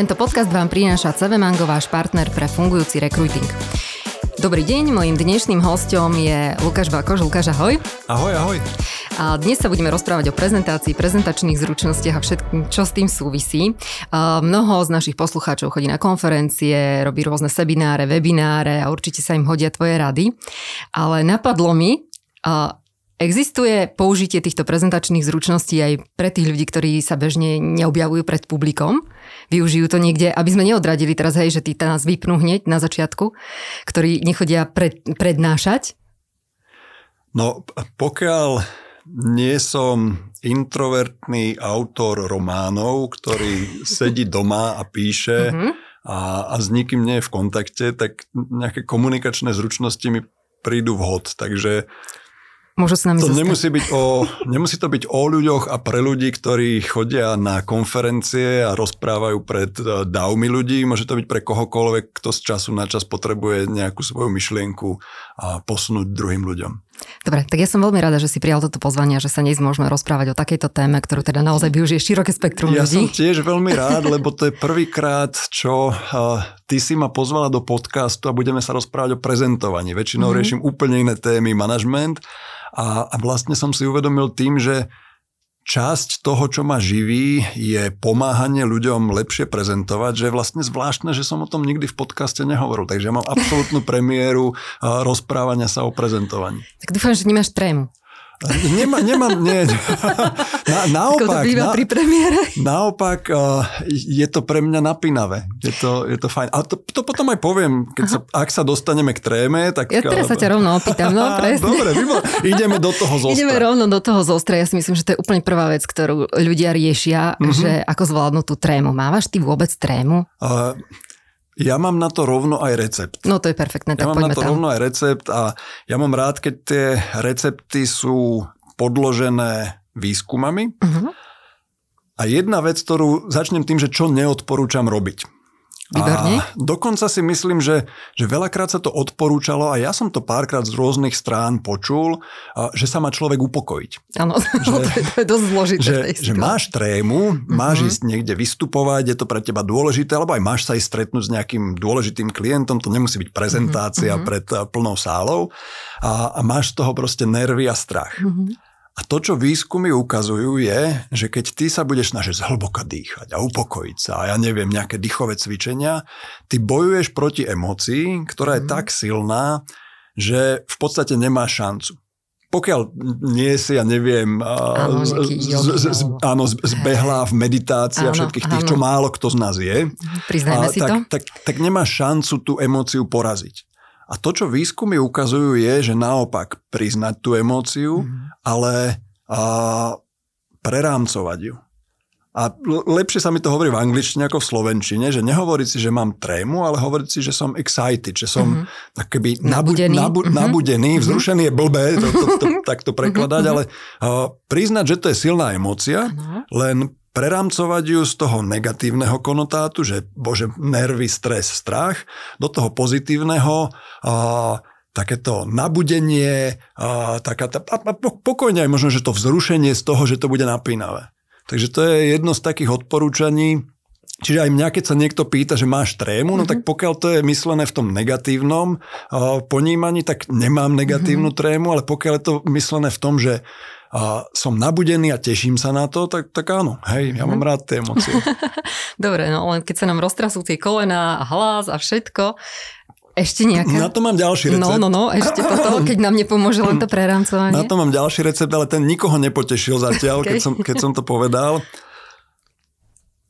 Tento podcast vám prináša CV Mango, váš partner pre fungujúci recruiting. Dobrý deň, mojim dnešným hostom je Lukáš Bakoš. Lukáš, ahoj. Ahoj, ahoj. A dnes sa budeme rozprávať o prezentácii, prezentačných zručnostiach a všetkým, čo s tým súvisí. A mnoho z našich poslucháčov chodí na konferencie, robí rôzne sebináre, webináre a určite sa im hodia tvoje rady. Ale napadlo mi, a Existuje použitie týchto prezentačných zručností aj pre tých ľudí, ktorí sa bežne neobjavujú pred publikom? Využijú to niekde, aby sme neodradili teraz, hej, že tí nás vypnú hneď na začiatku, ktorí nechodia pred, prednášať? No, pokiaľ nie som introvertný autor románov, ktorý sedí doma a píše mm-hmm. a, a s nikým nie je v kontakte, tak nejaké komunikačné zručnosti mi prídu vhod. Takže Môžu s nami to nemusí, byť o, nemusí to byť o ľuďoch a pre ľudí, ktorí chodia na konferencie a rozprávajú pred e, davmi ľudí. Môže to byť pre kohokoľvek, kto z času na čas potrebuje nejakú svoju myšlienku a posunúť druhým ľuďom. Dobre, tak ja som veľmi rada, že si prijal toto pozvanie že sa dnes môžeme rozprávať o takejto téme, ktorú teda naozaj využije široké spektrum ja ľudí. Ja som tiež veľmi rád, lebo to je prvýkrát, čo uh, ty si ma pozvala do podcastu a budeme sa rozprávať o prezentovaní. Väčšinou mm-hmm. riešim úplne iné témy, manažment a, a vlastne som si uvedomil tým, že časť toho, čo ma živí, je pomáhanie ľuďom lepšie prezentovať, že je vlastne zvláštne, že som o tom nikdy v podcaste nehovoril. Takže ja mám absolútnu premiéru rozprávania sa o prezentovaní. Tak dúfam, že nemáš trému. Nemá, nemám, nie. Na, naopak, to na, pri premiére. naopak uh, je to pre mňa napínavé. Je to, je to fajn. A to, to potom aj poviem, keď sa, ak sa dostaneme k tréme, tak... Ja teraz sa ťa rovno opýtam, no presne. Dobre, vybo, ideme do toho zostra. Ideme rovno do toho zostra. Ja si myslím, že to je úplne prvá vec, ktorú ľudia riešia, mm-hmm. že ako zvládnu tú trému. Mávaš ty vôbec trému? Uh, ja mám na to rovno aj recept. No to je perfektné, tak Ja mám na to tam. rovno aj recept a ja mám rád, keď tie recepty sú podložené výskumami. Uh-huh. A jedna vec, ktorú začnem tým, že čo neodporúčam robiť. Výborne. A dokonca si myslím, že, že veľakrát sa to odporúčalo a ja som to párkrát z rôznych strán počul, že sa má človek upokojiť. Áno, to, to je dosť zložité. Že, že máš trému, máš uh-huh. ísť niekde vystupovať, je to pre teba dôležité, alebo aj máš sa ísť stretnúť s nejakým dôležitým klientom, to nemusí byť prezentácia uh-huh. pred plnou sálou a, a máš z toho proste nervy a strach. Uh-huh. A to, čo výskumy ukazujú, je, že keď ty sa budeš snažiť zhlboka dýchať a upokojiť sa a ja neviem, nejaké dýchové cvičenia, ty bojuješ proti emocii, ktorá je mm. tak silná, že v podstate nemá šancu. Pokiaľ nie si, ja neviem, áno, z, z, z, áno zbehla v meditácii a všetkých tých, áno. čo málo kto z nás je, Priznajme a, si tak, to. Tak, tak nemáš šancu tú emóciu poraziť. A to, čo výskumy ukazujú, je, že naopak priznať tú emóciu, mm. ale a, prerámcovať ju. A lepšie sa mi to hovorí v angličtine ako v slovenčine, že nehovoriť si, že mám trému, ale hovoriť si, že som excited, že som mm-hmm. takoby nabudený, nabu, mm-hmm. nabudený mm-hmm. vzrušený je blbé to, to, to, tak to prekladať, mm-hmm. ale uh, priznať, že to je silná emócia, mm-hmm. len prerámcovať ju z toho negatívneho konotátu, že bože, nervy, stres, strach, do toho pozitívneho, a, takéto nabudenie, a, taká, a, a pokojne aj možno, že to vzrušenie z toho, že to bude napínavé. Takže to je jedno z takých odporúčaní, Čiže aj mňa, keď sa niekto pýta, že máš trému, mm-hmm. no tak mhm. pokiaľ to je myslené v tom negatívnom uh, ponímaní, tak nemám negatívnu mm-hmm. trému, ale pokiaľ je to myslené v tom, že a som nabudený a teším sa na to, tak, tak áno, hej, ja mám mhm. rád tie emócie. Dobre, no len keď sa nám roztrasú tie kolena a hlas a všetko, ešte nejaké? Na to mám ďalší recept. No, no, no, ešte potom, keď nám nepomôže len to prerámcovanie. Na to mám ďalší recept, ale ten nikoho nepotešil zatiaľ, okay. keď, som, keď som to povedal.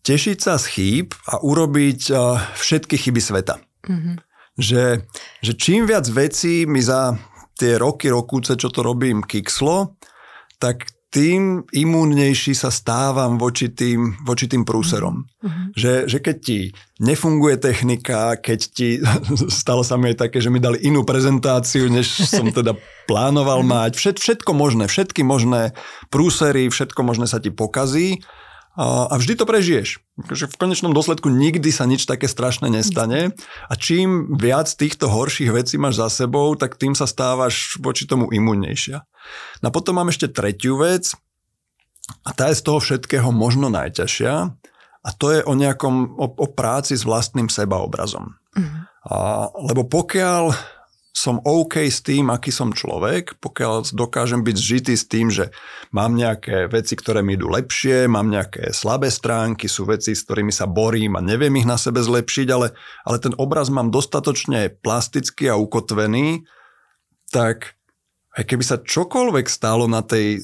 Tešiť sa z chýb a urobiť uh, všetky chyby sveta. Mm-hmm. Že, že čím viac vecí mi za tie roky, rokúce, čo to robím, kikslo, tak tým imúnnejší sa stávam voči tým, voči tým prúserom. Mm-hmm. Že, že keď ti nefunguje technika, keď ti, stalo sa mi aj také, že mi dali inú prezentáciu, než som teda plánoval mhm. mať, Všet, všetko možné, všetky možné prúsery, všetko možné sa ti pokazí a, vždy to prežiješ. Že v konečnom dôsledku nikdy sa nič také strašné nestane a čím viac týchto horších vecí máš za sebou, tak tým sa stávaš voči tomu imunnejšia. No a potom mám ešte tretiu vec a tá je z toho všetkého možno najťažšia a to je o nejakom, o, o práci s vlastným sebaobrazom. Uh-huh. A, lebo pokiaľ som OK s tým, aký som človek, pokiaľ dokážem byť zžitý s tým, že mám nejaké veci, ktoré mi idú lepšie, mám nejaké slabé stránky, sú veci, s ktorými sa borím a neviem ich na sebe zlepšiť, ale, ale ten obraz mám dostatočne plastický a ukotvený, tak aj keby sa čokoľvek stalo na tej eh,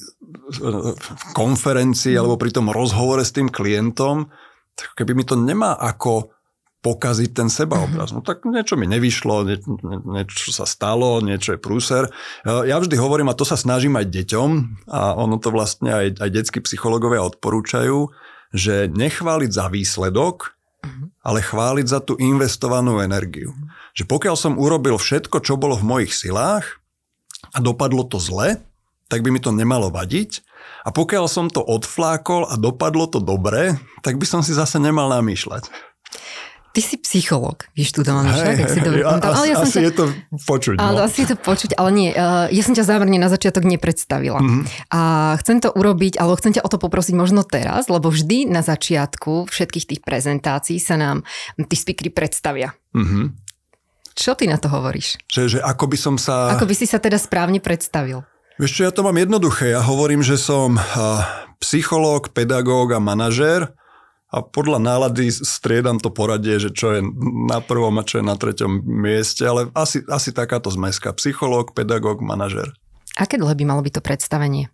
konferencii alebo pri tom rozhovore s tým klientom, tak keby mi to nemá ako pokaziť ten sebaobraz. No tak niečo mi nevyšlo, nie, niečo sa stalo, niečo je prúser. Ja vždy hovorím, a to sa snažím aj deťom, a ono to vlastne aj, aj detskí psychológovia odporúčajú, že nechváliť za výsledok, ale chváliť za tú investovanú energiu. Že pokiaľ som urobil všetko, čo bolo v mojich silách a dopadlo to zle, tak by mi to nemalo vadiť. A pokiaľ som to odflákol a dopadlo to dobre, tak by som si zase nemal namýšľať. Ty si psychológ, vyštudovaný však, hey, si to hey, ale ja asi ťa, je to počuť. Ale no. asi je to počuť, ale nie. Uh, ja som ťa zámerne na začiatok nepredstavila. Mm-hmm. A chcem to urobiť, ale chcem ťa o to poprosiť možno teraz, lebo vždy na začiatku všetkých tých prezentácií sa nám tí speakery predstavia. Mm-hmm. Čo ty na to hovoríš? Že, že ako by som sa... Ako by si sa teda správne predstavil? Vieš čo, ja to mám jednoduché. Ja hovorím, že som psychológ, pedagóg a manažér a podľa nálady striedam to poradie, že čo je na prvom a čo je na treťom mieste, ale asi, asi takáto zmeska. Psychológ, pedagóg, manažer. Aké dlhé by malo byť to predstavenie?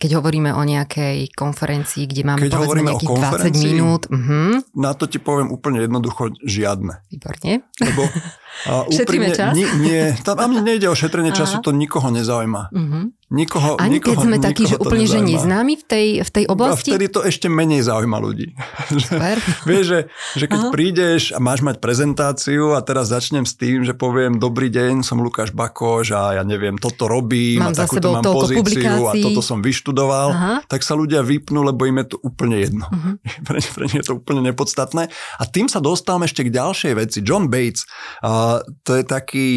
Keď hovoríme o nejakej konferencii, kde máme Keď povedzme nejakých 20 minút. Uh-huh. Na to ti poviem úplne jednoducho žiadne. Výborne. Lebo a úprimne, čas? Nie, nie, tam nejde o šetrenie času, to nikoho nezaujíma. Uh-huh. Nikoho, Ani nikoho, keď sme takí, že úplne že neznámi v tej, v tej oblasti? A vtedy to ešte menej zaujíma ľudí. Super. Vieš, že, že keď Aha. prídeš a máš mať prezentáciu a teraz začnem s tým, že poviem dobrý deň, som Lukáš Bakoš a ja neviem, toto robím mám a takúto mám pozíciu publikácií. a toto som vyštudoval, Aha. tak sa ľudia vypnú, lebo im je to úplne jedno. Uh-huh. pre, pre nich je to úplne nepodstatné. A tým sa dostávame ešte k ďalšej veci. John Bates, uh, to je taký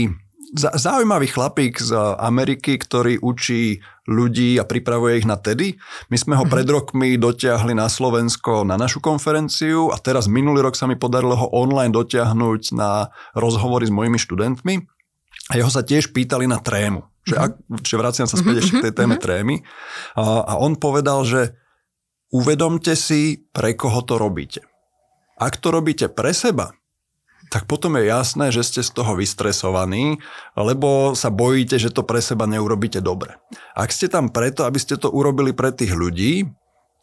zaujímavý chlapík z Ameriky, ktorý učí ľudí a pripravuje ich na TEDy. My sme ho mhm. pred rokmi dotiahli na Slovensko na našu konferenciu a teraz minulý rok sa mi podarilo ho online dotiahnuť na rozhovory s mojimi študentmi. A jeho sa tiež pýtali na trému. Že, ak, že vraciam sa späť ešte k tej téme trémy. A, a on povedal, že uvedomte si, pre koho to robíte. Ak to robíte pre seba, tak potom je jasné, že ste z toho vystresovaní, lebo sa bojíte, že to pre seba neurobíte dobre. Ak ste tam preto, aby ste to urobili pre tých ľudí,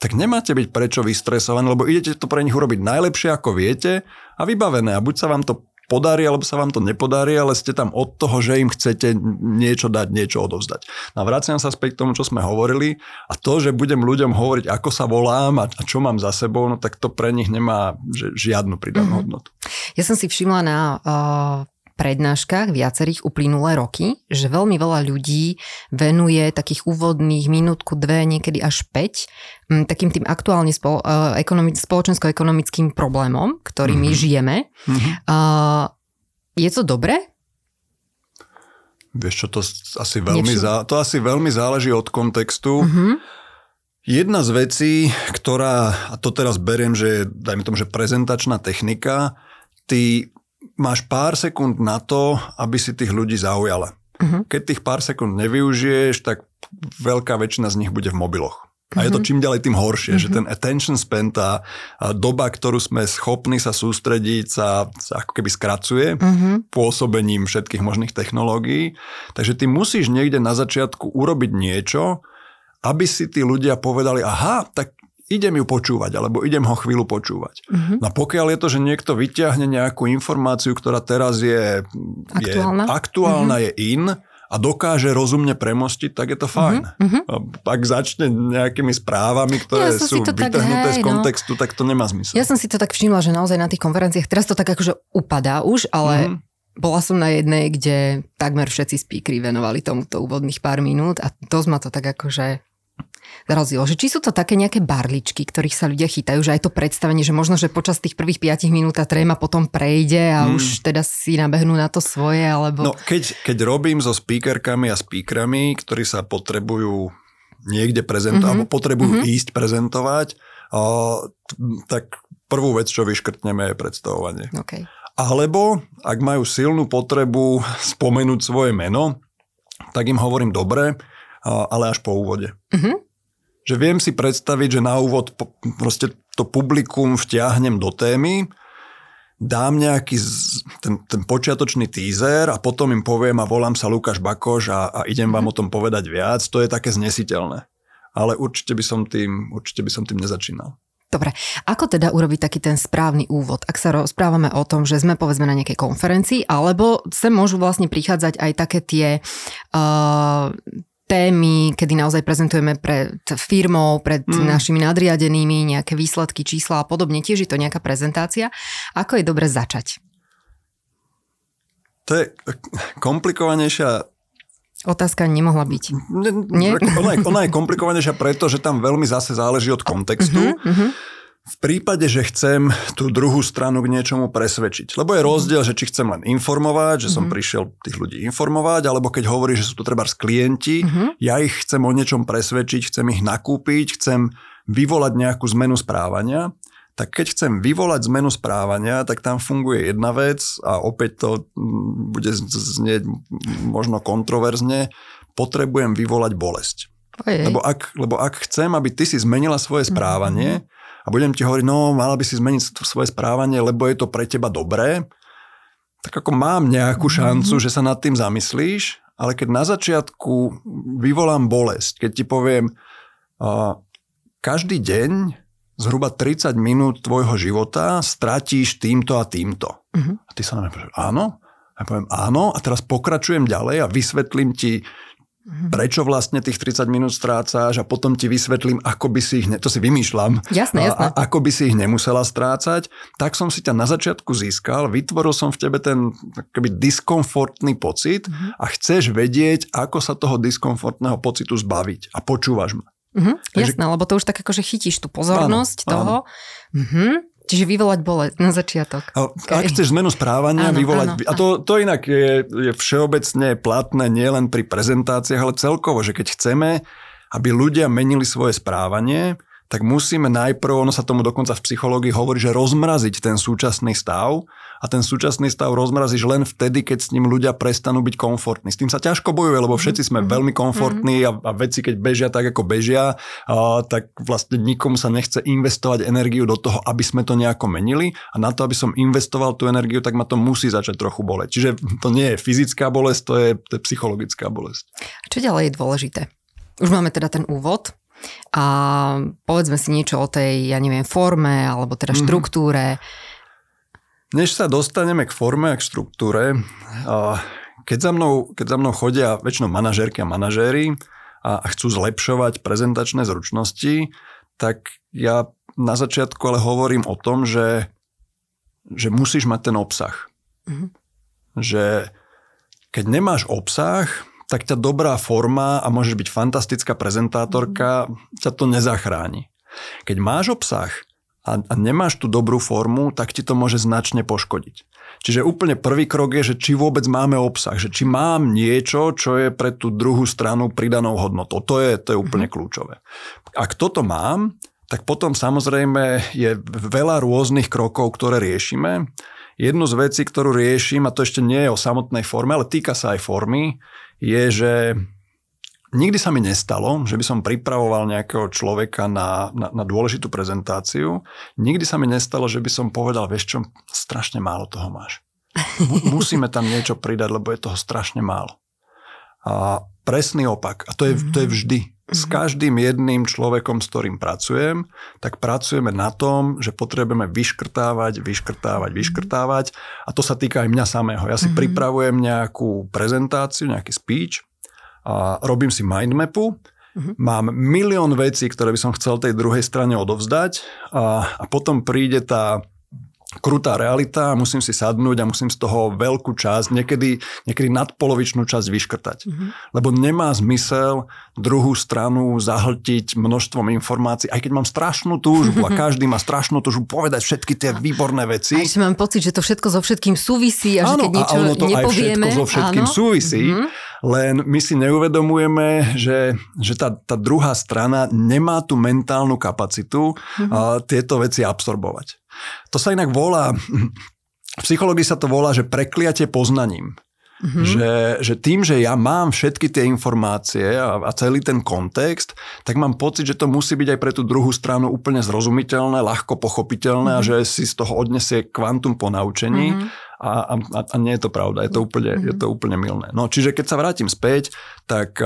tak nemáte byť prečo vystresovaní, lebo idete to pre nich urobiť najlepšie, ako viete a vybavené. A buď sa vám to podarí, alebo sa vám to nepodarí, ale ste tam od toho, že im chcete niečo dať, niečo odovzdať. No a vraciam sa späť k tomu, čo sme hovorili a to, že budem ľuďom hovoriť, ako sa volám a, čo mám za sebou, no tak to pre nich nemá žiadnu pridanú mm-hmm. hodnotu. Ja som si všimla na uh prednáškach viacerých uplynulé roky, že veľmi veľa ľudí venuje takých úvodných minútku, dve, niekedy až 5 takým tým aktuálne spolo, uh, ekonomi- spoločensko-ekonomickým problémom, ktorými mm-hmm. žijeme. Mm-hmm. Uh, je to dobré? Vieš čo, to asi veľmi, zá, to asi veľmi záleží od kontextu. Mm-hmm. Jedna z vecí, ktorá, a to teraz beriem, že dajme tomu, že prezentačná technika, ty máš pár sekúnd na to, aby si tých ľudí zaujala. Uh-huh. Keď tých pár sekúnd nevyužiješ, tak veľká väčšina z nich bude v mobiloch. A je to mhm. čím ďalej tým horšie, uh-huh. že ten attention span, tá doba, ktorú sme schopní sa sústrediť, sa, sa ako keby skracuje uh-huh. pôsobením všetkých možných technológií. Takže ty musíš niekde na začiatku urobiť niečo, aby si tí ľudia povedali, aha, tak idem ju počúvať, alebo idem ho chvíľu počúvať. Uh-huh. No pokiaľ je to, že niekto vyťahne nejakú informáciu, ktorá teraz je aktuálna, je, aktuálna uh-huh. je in a dokáže rozumne premostiť, tak je to fajn. Uh-huh. Ak začne nejakými správami, ktoré ja sú vytrhnuté z no. kontextu, no. tak to nemá zmysel. Ja som si to tak všimla, že naozaj na tých konferenciách, teraz to tak akože upadá už, ale uh-huh. bola som na jednej, kde takmer všetci speakery venovali tomuto úvodných pár minút a dosť ma to tak akože zarazilo. Že či sú to také nejaké barličky, ktorých sa ľudia chytajú, že aj to predstavenie, že možno, že počas tých prvých 5 minút tá tréma potom prejde a hmm. už teda si nabehnú na to svoje, alebo... No, keď, keď robím so speakerkami a speakerami, ktorí sa potrebujú niekde prezentovať, mm-hmm. alebo potrebujú mm-hmm. ísť prezentovať, o, tak prvú vec, čo vyškrtneme, je predstavovanie. Okay. Alebo, ak majú silnú potrebu spomenúť svoje meno, tak im hovorím dobre, ale až po úvode. Uh-huh. Že viem si predstaviť, že na úvod proste to publikum vtiahnem do témy, dám nejaký ten, ten počiatočný teaser a potom im poviem a volám sa Lukáš Bakoš a, a idem vám mhm. o tom povedať viac, to je také znesiteľné. Ale určite by som tým, určite by som tým nezačínal. Dobre, ako teda urobiť taký ten správny úvod, ak sa rozprávame o tom, že sme povedzme na nejakej konferencii, alebo sem môžu vlastne prichádzať aj také tie uh, témy, kedy naozaj prezentujeme pred firmou, pred mm. našimi nadriadenými nejaké výsledky, čísla a podobne. Tiež je to nejaká prezentácia. Ako je dobre začať? To je komplikovanejšia Otázka nemohla byť. Nie? Ona, je, ona je komplikovanejšia preto, že tam veľmi zase záleží od kontextu. Uh-huh, uh-huh v prípade, že chcem tú druhú stranu k niečomu presvedčiť. Lebo je rozdiel, že či chcem len informovať, že som mm-hmm. prišiel tých ľudí informovať, alebo keď hovorí, že sú to treba klienti, mm-hmm. ja ich chcem o niečom presvedčiť, chcem ich nakúpiť, chcem vyvolať nejakú zmenu správania, tak keď chcem vyvolať zmenu správania, tak tam funguje jedna vec a opäť to mm, bude znieť možno kontroverzne, potrebujem vyvolať bolesť. Lebo ak, lebo ak chcem, aby ty si zmenila svoje správanie, mm-hmm a budem ti hovoriť, no mala by si zmeniť svoje správanie, lebo je to pre teba dobré, tak ako mám nejakú mhm. šancu, mm-hmm. že sa nad tým zamyslíš, ale keď na začiatku vyvolám bolesť, keď ti poviem, uh, každý deň zhruba 30 minút tvojho života stratíš týmto a týmto. Mm-hmm. A ty sa na mňa povieš, áno? A ja poviem áno a teraz pokračujem ďalej a vysvetlím ti. Prečo vlastne tých 30 minút strácaš a potom ti vysvetlím, ako by si ich, ne, to si vymýšľam, jasné, jasné. A, ako by si ich nemusela strácať, tak som si ťa na začiatku získal, vytvoril som v tebe ten akoby diskomfortný pocit mm-hmm. a chceš vedieť, ako sa toho diskomfortného pocitu zbaviť a počúvaš ma. Mm-hmm, Takže... Jasné, lebo to už tak akože chytíš tú pozornosť áno, toho. Áno. Mm-hmm. Čiže vyvolať bolesť na začiatok. A, okay. Ak chceš zmenu správania, áno, vyvolať... Áno, a to, to inak je, je všeobecne platné nielen pri prezentáciách, ale celkovo, že keď chceme, aby ľudia menili svoje správanie, tak musíme najprv, ono sa tomu dokonca v psychológii hovorí, že rozmraziť ten súčasný stav a ten súčasný stav rozmrazíš len vtedy, keď s ním ľudia prestanú byť komfortní. S tým sa ťažko bojuje, lebo všetci sme mm-hmm. veľmi komfortní a, a veci, keď bežia tak, ako bežia, a, tak vlastne nikomu sa nechce investovať energiu do toho, aby sme to nejako menili a na to, aby som investoval tú energiu, tak ma to musí začať trochu boleť. Čiže to nie je fyzická bolesť, to je, to je psychologická bolesť. A čo ďalej je dôležité? Už máme teda ten úvod, a povedzme si niečo o tej, ja neviem, forme alebo teda mhm. štruktúre. Než sa dostaneme k forme a k štruktúre, keď za mnou, keď za mnou chodia väčšinou manažérky a manažéri a chcú zlepšovať prezentačné zručnosti, tak ja na začiatku ale hovorím o tom, že, že musíš mať ten obsah. Mm-hmm. Že keď nemáš obsah, tak ťa dobrá forma a môžeš byť fantastická prezentátorka, ťa to nezachráni. Keď máš obsah a, a nemáš tú dobrú formu, tak ti to môže značne poškodiť. Čiže úplne prvý krok je, že či vôbec máme obsah, že či mám niečo, čo je pre tú druhú stranu pridanou hodnotou. To je, to je úplne mhm. kľúčové. Ak toto mám, tak potom samozrejme je veľa rôznych krokov, ktoré riešime. Jednu z vecí, ktorú riešim, a to ešte nie je o samotnej forme, ale týka sa aj formy, je, že nikdy sa mi nestalo, že by som pripravoval nejakého človeka na, na, na dôležitú prezentáciu. Nikdy sa mi nestalo, že by som povedal, vieš čo, strašne málo toho máš. Musíme tam niečo pridať, lebo je toho strašne málo. A presný opak. A to je, to je vždy. S mhm. každým jedným človekom, s ktorým pracujem, tak pracujeme na tom, že potrebujeme vyškrtávať, vyškrtávať, vyškrtávať. A to sa týka aj mňa samého. Ja si mm-hmm. pripravujem nejakú prezentáciu, nejaký speech a robím si mindmapu. Mm-hmm. Mám milión vecí, ktoré by som chcel tej druhej strane odovzdať a, a potom príde tá krutá realita a musím si sadnúť a musím z toho veľkú časť, niekedy, niekedy nadpolovičnú časť vyškrtať. Mm-hmm. Lebo nemá zmysel druhú stranu zahltiť množstvom informácií, aj keď mám strašnú túžbu a každý má strašnú túžbu povedať všetky tie výborné veci. A ešte mám pocit, že to všetko so všetkým súvisí a áno, že keď niečo a ono to nepovieme... aj všetko so všetkým áno. súvisí, mm-hmm. len my si neuvedomujeme, že, že tá, tá druhá strana nemá tú mentálnu kapacitu mm-hmm. a, tieto veci absorbovať. To sa inak volá, v psychológii sa to volá, že prekliatie poznaním. Mm-hmm. Že, že tým, že ja mám všetky tie informácie a, a celý ten kontext, tak mám pocit, že to musí byť aj pre tú druhú stranu úplne zrozumiteľné, ľahko pochopiteľné mm-hmm. a že si z toho odnesie kvantum po naučení. Mm-hmm. A, a, a nie je to pravda, je to úplne, mm-hmm. je to úplne milné. No čiže keď sa vrátim späť, tak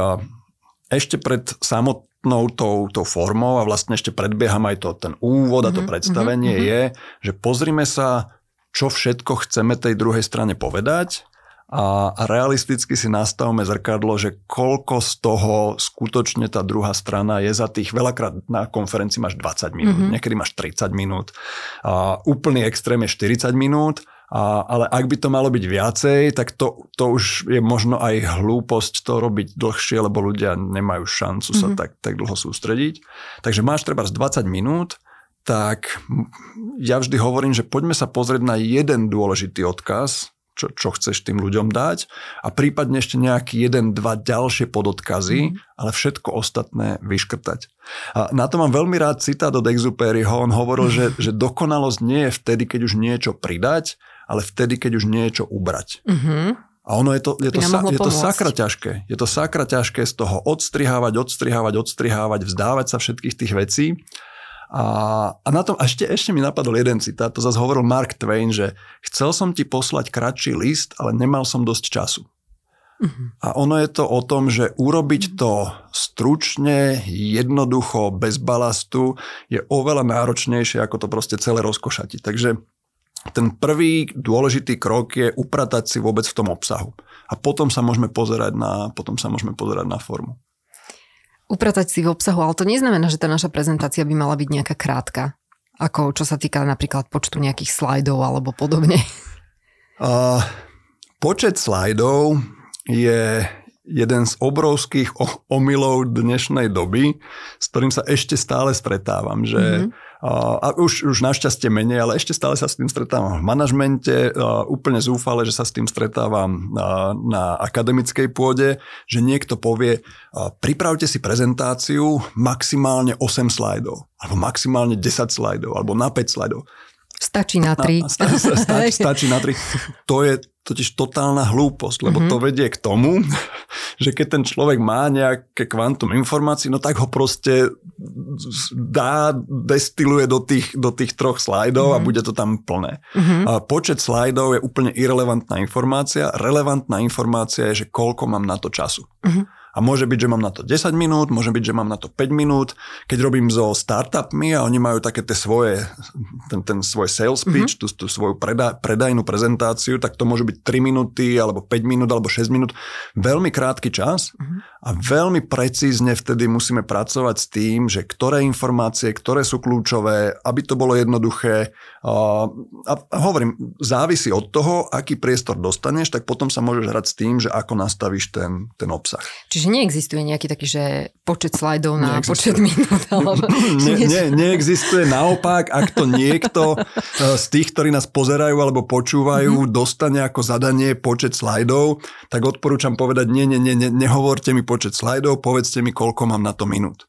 ešte pred samotnou tou, tou formou a vlastne ešte predbieham aj to, ten úvod a to mm-hmm. predstavenie mm-hmm. je, že pozrime sa, čo všetko chceme tej druhej strane povedať a, a realisticky si nastavme zrkadlo, že koľko z toho skutočne tá druhá strana je za tých, veľakrát na konferencii máš 20 minút, mm-hmm. niekedy máš 30 minút, a úplný extrém je 40 minút, a, ale ak by to malo byť viacej, tak to, to už je možno aj hlúposť to robiť dlhšie, lebo ľudia nemajú šancu sa mm-hmm. tak, tak dlho sústrediť. Takže máš treba z 20 minút, tak ja vždy hovorím, že poďme sa pozrieť na jeden dôležitý odkaz, čo, čo chceš tým ľuďom dať a prípadne ešte nejaký jeden, dva ďalšie pododkazy, mm. ale všetko ostatné vyškrtať. A na to mám veľmi rád citát od Exuperyho. On hovoril, mm. že, že dokonalosť nie je vtedy, keď už niečo pridať, ale vtedy, keď už niečo ubrať. Mm-hmm. A ono je to, je, to sa, je to sakra ťažké. Je to sakra ťažké z toho odstrihávať, odstrihávať, odstrihávať, vzdávať sa všetkých tých vecí. A, a na tom ešte, ešte mi napadol jeden citát, to zase hovoril Mark Twain, že chcel som ti poslať kratší list, ale nemal som dosť času. Uh-huh. A ono je to o tom, že urobiť to stručne, jednoducho, bez balastu je oveľa náročnejšie, ako to proste celé rozkošatiť. Takže ten prvý dôležitý krok je upratať si vôbec v tom obsahu. A potom sa môžeme pozerať na, potom sa môžeme pozerať na formu upratať si v obsahu, ale to neznamená, že tá naša prezentácia by mala byť nejaká krátka. Ako čo sa týka napríklad počtu nejakých slajdov alebo podobne. Uh, počet slajdov je jeden z obrovských omylov dnešnej doby, s ktorým sa ešte stále stretávam, že mm-hmm. A už, už našťastie menej, ale ešte stále sa s tým stretávam v manažmente, úplne zúfale, že sa s tým stretávam na, na akademickej pôde, že niekto povie, pripravte si prezentáciu maximálne 8 slajdov, alebo maximálne 10 slajdov, alebo na 5 slajdov. Stačí na 3. Stačí, stačí, stačí na 3. To je totiž totálna hlúposť, lebo mm-hmm. to vedie k tomu, že keď ten človek má nejaké kvantum informácií, no tak ho proste dá, destiluje do tých, do tých troch slajdov mm-hmm. a mhm. bude to tam plné. Mm-hmm. A počet slajdov je úplne irrelevantná informácia. Relevantná informácia je, že koľko mám na to času. Mm-hmm. A môže byť, že mám na to 10 minút, môže byť, že mám na to 5 minút. Keď robím so startupmi a oni majú také tie svoje, ten, ten svoj sales mhm. pitch, mm-hmm. tú, tú svoju preda, predajnú prezentáciu, tak to môže byť 3 minúty, alebo 5 minút, alebo 6 minút. Veľmi krátky čas mm-hmm. a veľmi precízne vtedy musíme pracovať s tým, že ktoré informácie, ktoré sú kľúčové, aby to bolo jednoduché. A, a hovorím, závisí od toho, aký priestor dostaneš, tak potom sa môžeš hrať s tým, že ako nastavíš ten, ten obsah. Čiže Čiže neexistuje nejaký taký, že počet slajdov na neexistuje. počet minút? Alebo ne, ne, neexistuje. Naopak, ak to niekto e, z tých, ktorí nás pozerajú alebo počúvajú, mm-hmm. dostane ako zadanie počet slajdov, tak odporúčam povedať, nie, nie, nie, ne, nehovorte mi počet slajdov, povedzte mi, koľko mám na to minút.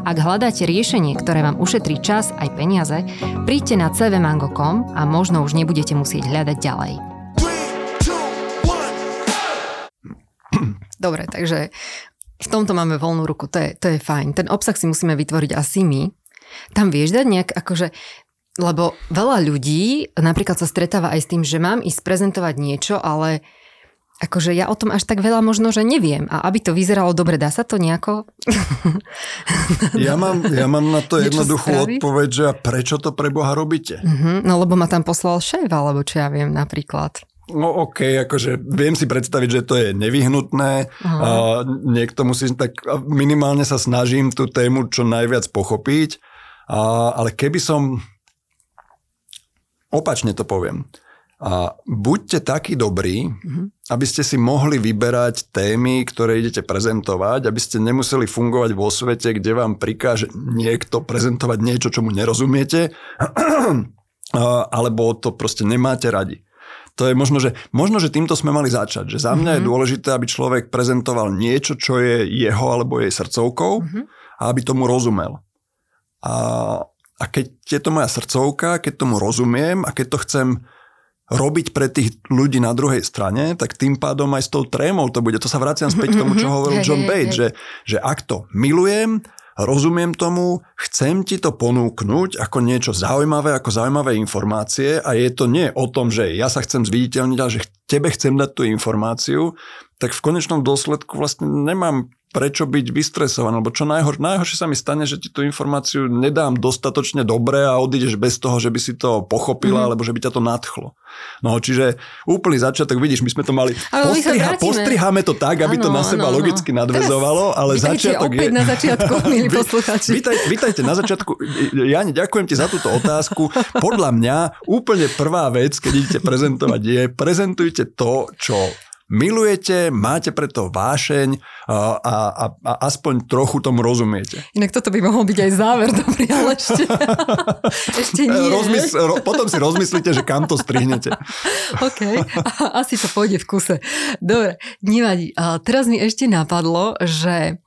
Ak hľadáte riešenie, ktoré vám ušetrí čas aj peniaze, príďte na cvmango.com a možno už nebudete musieť hľadať ďalej. Dobre, takže v tomto máme voľnú ruku, to je, to je fajn. Ten obsah si musíme vytvoriť asi my. Tam vieš dať nejak, akože lebo veľa ľudí napríklad sa stretáva aj s tým, že mám ísť prezentovať niečo, ale akože ja o tom až tak veľa možno, že neviem. A aby to vyzeralo dobre, dá sa to nejako? Ja mám, ja mám na to jednoduchú odpoveď, že a prečo to pre Boha robíte? Uh-huh. No lebo ma tam poslal šéf, alebo čo ja viem napríklad. No OK, akože viem si predstaviť, že to je nevyhnutné. Uh-huh. A niekto musí, tak minimálne sa snažím tú tému čo najviac pochopiť. A, ale keby som opačne to poviem. A buďte takí dobrí, mm-hmm. aby ste si mohli vyberať témy, ktoré idete prezentovať, aby ste nemuseli fungovať vo svete, kde vám prikáže niekto prezentovať niečo, čo mu nerozumiete, alebo to proste nemáte radi. To je možno, že, možno, že týmto sme mali začať. Že za mňa mm-hmm. je mhm. dôležité, aby človek prezentoval niečo, čo je jeho alebo jej srdcovkou mm-hmm. a aby tomu rozumel. A, a keď je to moja srdcovka, keď tomu rozumiem a keď to chcem robiť pre tých ľudí na druhej strane, tak tým pádom aj s tou trémou to bude. To sa vraciam späť k tomu, čo hovoril John Bates, že, že ak to milujem, rozumiem tomu, chcem ti to ponúknuť ako niečo zaujímavé, ako zaujímavé informácie a je to nie o tom, že ja sa chcem zviditeľniť, ale že tebe chcem dať tú informáciu, tak v konečnom dôsledku vlastne nemám prečo byť vystresovaný, lebo čo najhor, najhoršie sa mi stane, že ti tú informáciu nedám dostatočne dobre a odídeš bez toho, že by si to pochopila, mm-hmm. alebo že by ťa to nadchlo. No, čiže úplný začiatok, vidíš, my sme to mali, postriha, postriháme to tak, aby ano, to na seba ano, logicky nadvezovalo, ale začiatok opäť je... na začiatku, milí posluchači. Vítaj, vítajte na začiatku. Jani, ďakujem ti za túto otázku. Podľa mňa úplne prvá vec, keď idete prezentovať, je prezentujte to, čo milujete, máte preto vášeň a, a, a aspoň trochu tomu rozumiete. Inak toto by mohol byť aj záver, dobrý, ale ešte, ešte nie. Rozmysl, ro, potom si rozmyslíte, že kam to strihnete. OK, asi to pôjde v kuse. Dobre, nevadí. Teraz mi ešte napadlo, že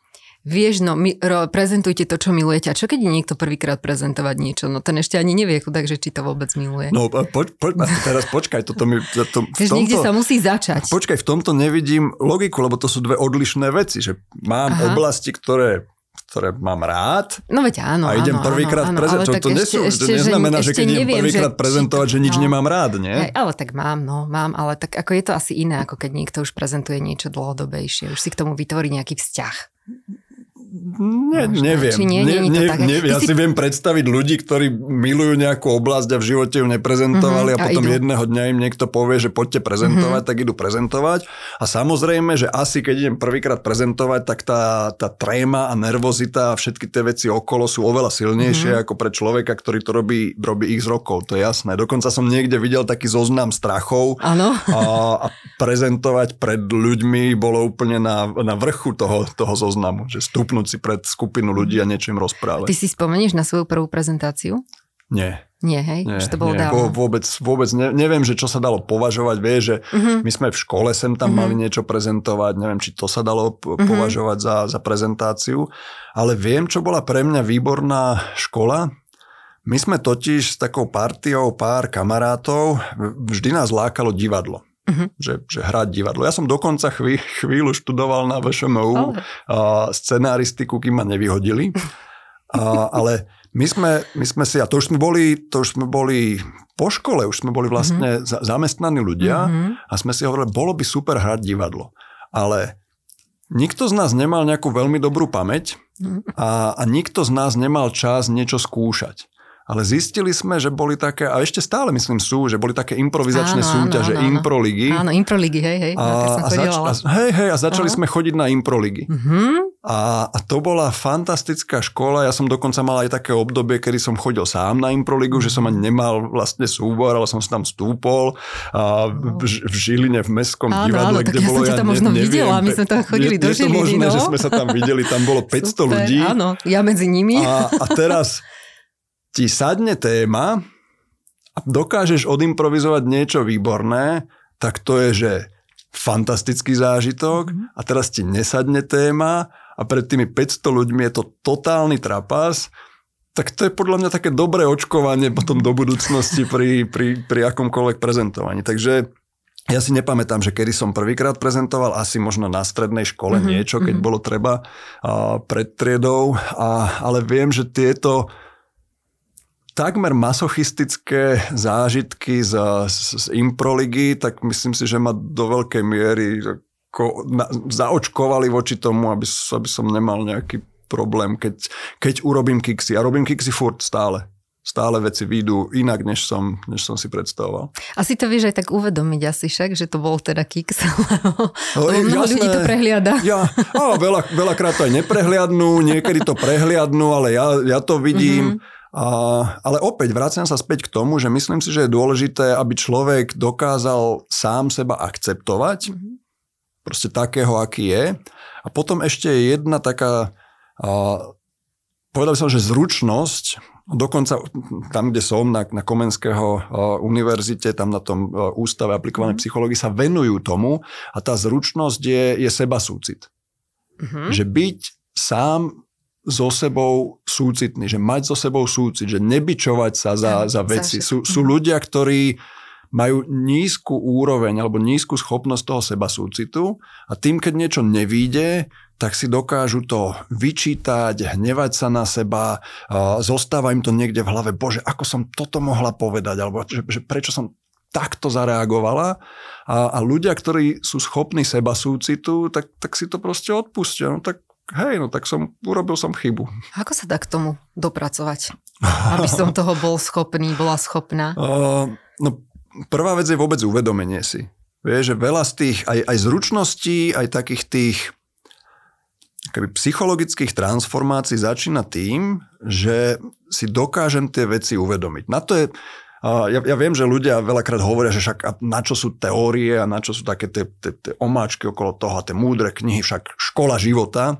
vieš, no, mi, ro, prezentujte to, čo milujete. A čo keď je niekto prvýkrát prezentovať niečo? No ten ešte ani nevie, takže či to vôbec miluje. No po, po, teraz počkaj, toto mi... To, v tomto, niekde sa musí začať. Počkaj, v tomto nevidím logiku, lebo to sú dve odlišné veci. Že mám Aha. oblasti, ktoré ktoré mám rád. No veď áno, A idem prvýkrát prezentovať. To, nesú, ešte, to neznamená, že, že keď idem prvýkrát prezentovať, že nič no, nemám rád, nie? Hej, ale tak mám, no, mám, ale tak ako je to asi iné, ako keď niekto už prezentuje niečo dlhodobejšie, už si k tomu vytvorí nejaký vzťah. Ne, neviem. Či nie, nie, nie, tak, neviem. Ja si... si viem predstaviť ľudí, ktorí milujú nejakú oblasť a v živote ju neprezentovali mm-hmm, a potom a jedného dňa im niekto povie, že poďte prezentovať, mm-hmm. tak idú prezentovať. A samozrejme, že asi keď idem prvýkrát prezentovať, tak tá, tá tréma a nervozita a všetky tie veci okolo sú oveľa silnejšie mm-hmm. ako pre človeka, ktorý to robí, robí x rokov. To je jasné. Dokonca som niekde videl taký zoznam strachov. Áno. A, a prezentovať pred ľuďmi bolo úplne na, na vrchu toho, toho zoznamu, že stupnú stretnúť si pred skupinu ľudí a niečo im rozprávať. Ty si spomenieš na svoju prvú prezentáciu? Nie. Nie, hej? Nie, Už to bolo nie, dávno. Vôbec, vôbec ne, neviem, že čo sa dalo považovať. Vieš, že uh-huh. my sme v škole sem tam uh-huh. mali niečo prezentovať. Neviem, či to sa dalo uh-huh. považovať za, za prezentáciu. Ale viem, čo bola pre mňa výborná škola. My sme totiž s takou partiou pár kamarátov, vždy nás lákalo divadlo. Uh-huh. Že, že hrať divadlo. Ja som dokonca chví, chvíľu študoval na VŠMU oh. a scenaristiku, kým ma nevyhodili. A, ale my sme, my sme si, a to už sme boli, to už sme boli po škole, už sme boli vlastne uh-huh. zamestnaní ľudia uh-huh. a sme si hovorili, bolo by super hrať divadlo. Ale nikto z nás nemal nejakú veľmi dobrú pamäť a, a nikto z nás nemal čas niečo skúšať ale zistili sme, že boli také, a ešte stále myslím sú, že boli také improvizačné áno, súťaže, áno, áno. improligy. Áno, improligy, hej, hej. A, a, zač- a, hej, hej, a začali áno. sme chodiť na improligy. Uh-huh. A, a to bola fantastická škola, ja som dokonca mal aj také obdobie, kedy som chodil sám na improligu, že som ani nemal vlastne súbor, ale som sa tam stúpol a v, v Žiline, v Mestskom áno, divadle, áno, kde ja bolo, ja tam možno neviem, videla, my sme tam chodili je, do Žiliny, Je to možné, no? že sme sa tam videli, tam bolo 500 Super, ľudí. Áno, ja medzi nimi. A, a teraz ti sadne téma a dokážeš odimprovizovať niečo výborné, tak to je, že fantastický zážitok mm-hmm. a teraz ti nesadne téma a pred tými 500 ľuďmi je to totálny trapas, tak to je podľa mňa také dobré očkovanie potom do budúcnosti pri, pri, pri akomkoľvek prezentovaní. Takže ja si nepamätám, že kedy som prvýkrát prezentoval, asi možno na strednej škole mm-hmm. niečo, keď mm-hmm. bolo treba a, pred triedou, a, ale viem, že tieto takmer masochistické zážitky z, z, z improligy, tak myslím si, že ma do veľkej miery ako, na, zaočkovali voči tomu, aby, aby som nemal nejaký problém, keď, keď urobím kiksy. A robím kiksy furt stále stále veci výjdu inak, než som, než som si predstavoval. Asi to vieš aj tak uvedomiť asi však, že to bol teda kiks, lebo, no, lebo mnoho jasné, ľudí to prehliada. Ja, á, veľa, veľakrát to aj neprehliadnú, niekedy to prehliadnú, ale ja, ja to vidím mm-hmm A, ale opäť vraciam sa späť k tomu, že myslím si, že je dôležité, aby človek dokázal sám seba akceptovať, mm-hmm. proste takého, aký je. A potom ešte je jedna taká, a, povedal by som, že zručnosť, Dokonca tam, kde som, na, na Komenského univerzite, tam na tom ústave aplikovanej mm. psychológie sa venujú tomu a tá zručnosť je, je seba súcit. Mm-hmm. Že byť sám so sebou súcitný, že mať so sebou súcit, že nebyčovať sa za, za veci. Sú, sú mhm. ľudia, ktorí majú nízku úroveň alebo nízku schopnosť toho seba súcitu a tým, keď niečo nevíde, tak si dokážu to vyčítať, hnevať sa na seba, zostáva im to niekde v hlave, bože, ako som toto mohla povedať, alebo že, že prečo som takto zareagovala a, a ľudia, ktorí sú schopní seba súcitu, tak, tak si to proste odpustia. No tak hej, no tak som, urobil som chybu. Ako sa dá k tomu dopracovať? Aby som toho bol schopný, bola schopná? Uh, no prvá vec je vôbec uvedomenie si. Vieš, že veľa z tých aj, aj zručností, aj takých tých keby psychologických transformácií začína tým, že si dokážem tie veci uvedomiť. Na to je, ja, ja viem, že ľudia veľakrát hovoria, že však na čo sú teórie a na čo sú také tie, tie, tie omáčky okolo toho a tie múdre knihy, však škola života.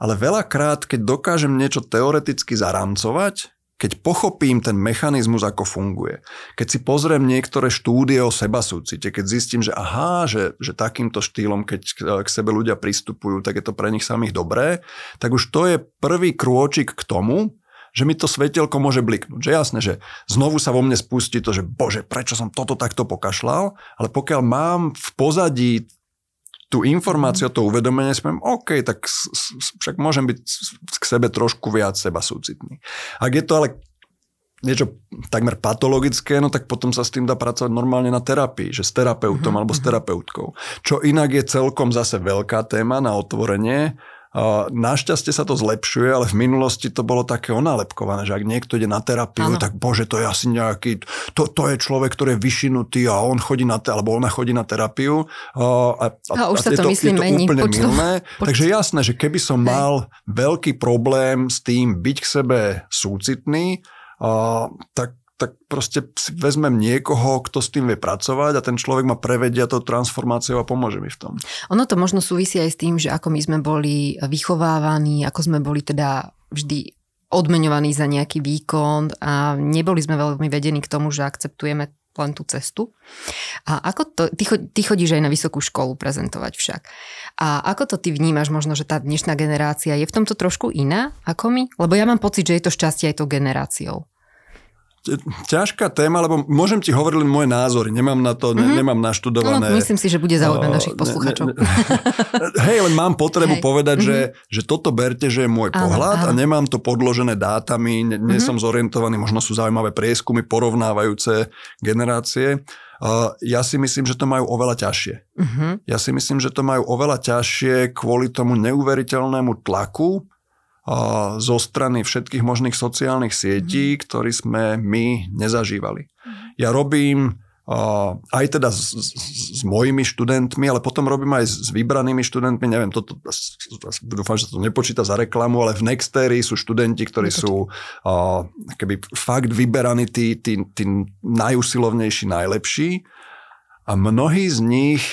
Ale veľakrát, keď dokážem niečo teoreticky zaramcovať, keď pochopím ten mechanizmus, ako funguje, keď si pozriem niektoré štúdie o seba súcite, keď zistím, že aha, že, že takýmto štýlom, keď k sebe ľudia pristupujú, tak je to pre nich samých dobré, tak už to je prvý krôčik k tomu, že mi to svetelko môže bliknúť. Že jasné, že znovu sa vo mne spustí to, že bože, prečo som toto takto pokašľal, ale pokiaľ mám v pozadí tú informáciu, to uvedomenie, si poviem, OK, tak však môžem byť k sebe trošku viac seba súcitný. Ak je to ale niečo takmer patologické, no tak potom sa s tým dá pracovať normálne na terapii, že s terapeutom mm-hmm. alebo s terapeutkou. Čo inak je celkom zase veľká téma na otvorenie, Našťastie sa to zlepšuje, ale v minulosti to bolo také onálepkované, že ak niekto ide na terapiu, ano. tak bože, to je asi nejaký, to, to je človek, ktorý je vyšinutý a on chodí na, alebo ona chodí na terapiu. A, a, a už a sa to, to myslím je to mení. úplne počtu, milné. Počtu. Takže jasné, že keby som mal veľký problém s tým byť k sebe súcitný, a, tak tak proste vezmem niekoho, kto s tým vie pracovať a ten človek ma prevedia tou transformáciou a pomôže mi v tom. Ono to možno súvisí aj s tým, že ako my sme boli vychovávaní, ako sme boli teda vždy odmeňovaní za nejaký výkon a neboli sme veľmi vedení k tomu, že akceptujeme len tú cestu. A ako to, ty, ty chodíš aj na vysokú školu prezentovať však. A ako to ty vnímaš možno, že tá dnešná generácia je v tomto trošku iná ako my? Lebo ja mám pocit, že je to šťastie aj tou generáciou ťažká téma, lebo môžem ti hovoriť len moje názory, nemám na to, mm-hmm. ne, mhm. nemám naštudované. No, myslím si, že bude zaujímavé našich posluchačov. Hej, len mám potrebu Hej. povedať, mm-hmm. že, že toto berte, že je môj áno, pohľad áno. a nemám to podložené dátami, ne, nie mm-hmm. som zorientovaný, možno sú zaujímavé prieskumy porovnávajúce generácie. Uh, ja si myslím, že to majú oveľa ťažšie. Uh-huh. Ja si myslím, že to majú oveľa ťažšie kvôli tomu neuveriteľnému tlaku, zo strany všetkých možných sociálnych sietí, mm. ktorý sme my nezažívali. Mm. Ja robím aj teda s, s, s mojimi študentmi, ale potom robím aj s vybranými študentmi, neviem, toto, dúfam, že to nepočíta za reklamu, ale v Nextery sú študenti, ktorí sú uh, keby fakt vyberaní tí, tí, tí najusilovnejší, najlepší a mnohí z nich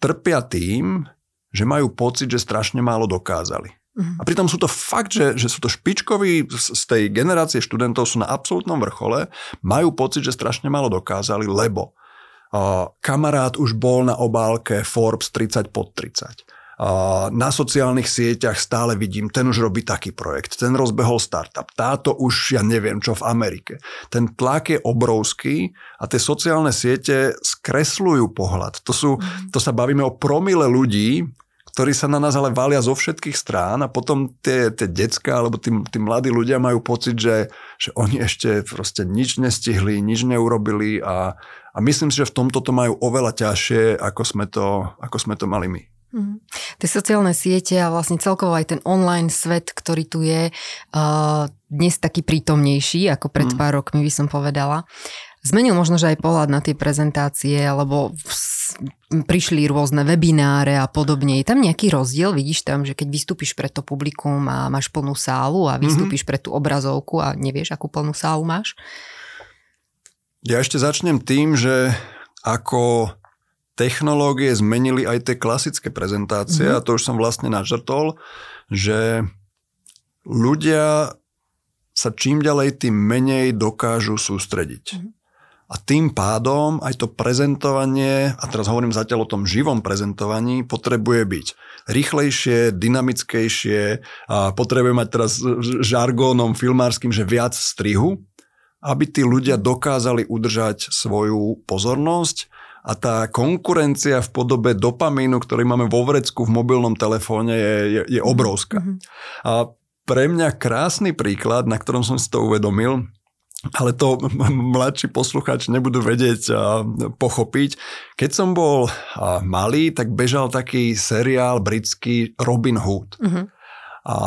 trpia tým, že majú pocit, že strašne málo dokázali. Uh-huh. A pritom sú to fakt, že, že sú to špičkoví z tej generácie študentov, sú na absolútnom vrchole, majú pocit, že strašne málo dokázali, lebo uh, kamarát už bol na obálke Forbes 30 pod 30. Uh, na sociálnych sieťach stále vidím, ten už robí taký projekt, ten rozbehol startup, táto už ja neviem čo v Amerike. Ten tlak je obrovský a tie sociálne siete skresľujú pohľad. To, sú, mhm. to sa bavíme o promile ľudí, ktorí sa na nás ale valia zo všetkých strán a potom tie, tie decka alebo tí, tí mladí ľudia majú pocit, že, že oni ešte proste nič nestihli, nič neurobili a, a myslím si, že v tomto to majú oveľa ťažšie, ako sme to, ako sme to mali my. Mm. Tie sociálne siete a vlastne celkovo aj ten online svet, ktorý tu je uh, dnes taký prítomnejší ako pred mm. pár rokmi, by som povedala. Zmenil možno, že aj pohľad na tie prezentácie, alebo prišli rôzne webináre a podobne. Je tam nejaký rozdiel? Vidíš tam, že keď vystúpiš pred to publikum a máš plnú sálu a mhm. vystúpiš mm-hmm. pred tú obrazovku a nevieš, akú plnú sálu máš? Ja ešte začnem tým, že ako technológie zmenili aj tie klasické prezentácie mm-hmm. a to už som vlastne načrtol, že ľudia sa čím ďalej tým menej dokážu sústrediť. Mm-hmm. A tým pádom aj to prezentovanie, a teraz hovorím zatiaľ o tom živom prezentovaní, potrebuje byť rýchlejšie, dynamickejšie a potrebuje mať teraz žargónom filmárským, že viac strihu, aby tí ľudia dokázali udržať svoju pozornosť a tá konkurencia v podobe dopamínu, ktorý máme vo vrecku v mobilnom telefóne je, je, je obrovská. Mm-hmm. A pre mňa krásny príklad, na ktorom som si to uvedomil, ale to mladší posluchač nebudú vedieť a pochopiť. Keď som bol malý, tak bežal taký seriál britský Robin Hood. Uh-huh. A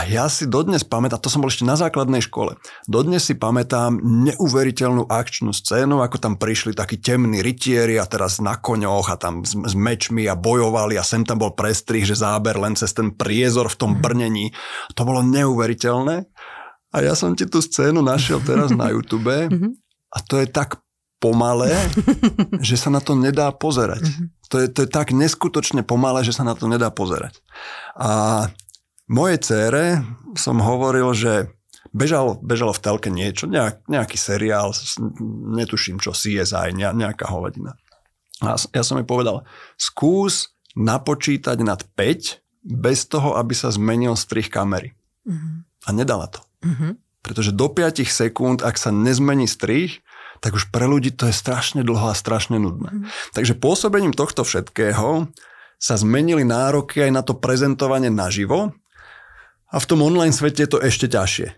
a ja si dodnes pamätám, to som bol ešte na základnej škole, dodnes si pamätám neuveriteľnú akčnú scénu, ako tam prišli takí temní rytieri a teraz na koňoch a tam s, s mečmi a bojovali a sem tam bol prestrih, že záber len cez ten priezor v tom mhm. brnení. To bolo neuveriteľné. A ja som ti tú scénu našiel teraz na YouTube mhm. a to je tak pomalé, že sa na to nedá pozerať. Mhm. To je, to je tak neskutočne pomalé, že sa na to nedá pozerať. A Moje cére som hovoril, že bežal, bežalo v telke niečo, nejak, nejaký seriál, netuším čo, CSI, nejaká hovadina. A ja som jej povedal, skús napočítať nad 5 bez toho, aby sa zmenil strih kamery. Uh-huh. A nedala to. Uh-huh. Pretože do 5 sekúnd, ak sa nezmení strih, tak už pre ľudí to je strašne dlho a strašne nudné. Uh-huh. Takže pôsobením tohto všetkého sa zmenili nároky aj na to prezentovanie naživo a v tom online svete je to ešte ťažšie.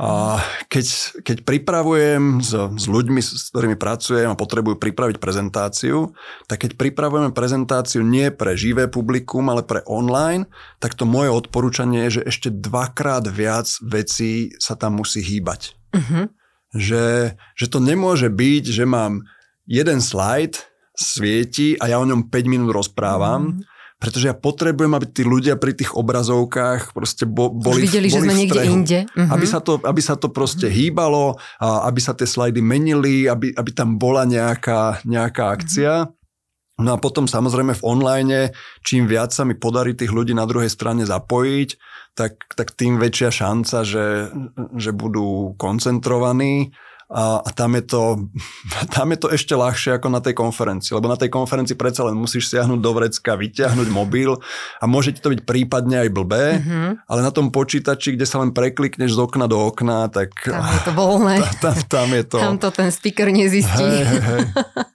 A keď, keď pripravujem s, s ľuďmi, s ktorými pracujem a potrebujú pripraviť prezentáciu, tak keď pripravujeme prezentáciu nie pre živé publikum, ale pre online, tak to moje odporúčanie je, že ešte dvakrát viac vecí sa tam musí hýbať. Uh-huh. Že, že to nemôže byť, že mám jeden slajd, svieti a ja o ňom 5 minút rozprávam, uh-huh pretože ja potrebujem, aby tí ľudia pri tých obrazovkách proste bo, boli, videli, boli že sme niekde inde. Uh-huh. Aby, sa to, aby sa to proste uh-huh. hýbalo, a aby sa tie slajdy menili, aby, aby tam bola nejaká, nejaká akcia. Uh-huh. No a potom samozrejme v online, čím viac sa mi podarí tých ľudí na druhej strane zapojiť, tak, tak tým väčšia šanca, že, že budú koncentrovaní a, a tam, je to, tam je to ešte ľahšie ako na tej konferencii, lebo na tej konferencii predsa len musíš siahnuť do vrecka, vyťahnuť mobil a môže ti to byť prípadne aj blbé, mm-hmm. ale na tom počítači, kde sa len preklikneš z okna do okna, tak... Tam je to voľné. Tam, tam, je to... Tam to ten speaker nezistí. Hej, hej.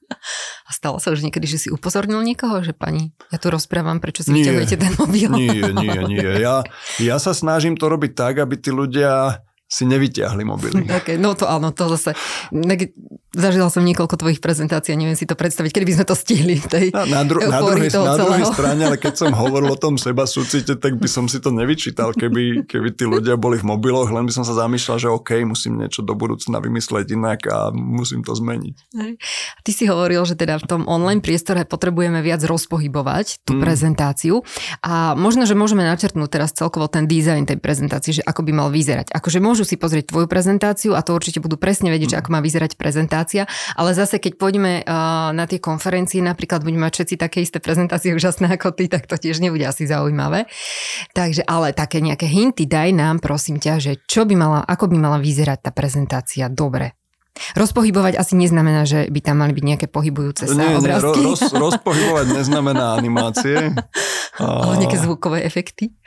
A stalo sa už niekedy, že si upozornil niekoho, že pani, ja tu rozprávam, prečo si vyťahujete ten mobil? Nie, nie, nie. Ja, ja sa snažím to robiť tak, aby tí ľudia si nevyťahli mobily. Okay, no to áno, to zase. Zažila som niekoľko tvojich prezentácií a neviem si to predstaviť, kedy by sme to stihli. Tej na, na, dru- na, druhej, na druhej strane, ale keď som hovoril o tom seba súcite, tak by som si to nevyčítal, keby, keby tí ľudia boli v mobiloch, len by som sa zamýšľal, že OK, musím niečo do budúcna vymysleť inak a musím to zmeniť. Ty si hovoril, že teda v tom online priestore potrebujeme viac rozpohybovať tú mm. prezentáciu a možno, že môžeme načrtnúť teraz celkovo ten dizajn tej prezentácie, že ako by mal vyzerať. Akože môžu si pozrieť tvoju prezentáciu a to určite budú presne vedieť, mm. ako má vyzerať prezentácia, ale zase keď pôjdeme uh, na tie konferencie, napríklad budeme mať všetci také isté prezentácie úžasné ako ty, tak to tiež nebude asi zaujímavé. Takže ale také nejaké hinty daj nám, prosím ťa, že čo by mala, ako by mala vyzerať tá prezentácia dobre. Rozpohybovať asi neznamená, že by tam mali byť nejaké pohybujúce sa nie, obrázky. Nie, roz, rozpohybovať neznamená animácie. Ale nejaké zvukové efekty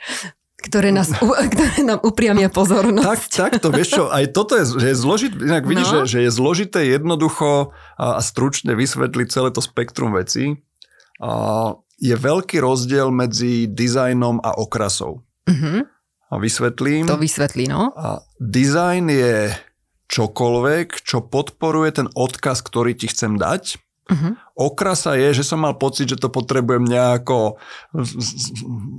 ktoré, nás, ktoré nám upriamia pozornosť. Tak, tak to vieš čo, aj toto je, že je zložité, inak vidíš, no. že, že je zložité jednoducho a, stručne vysvetliť celé to spektrum vecí. A je veľký rozdiel medzi dizajnom a okrasou. Uh-huh. A vysvetlím. To vysvetlí, no. A dizajn je čokoľvek, čo podporuje ten odkaz, ktorý ti chcem dať Uh-huh. Okrasa je, že som mal pocit, že to potrebujem nejako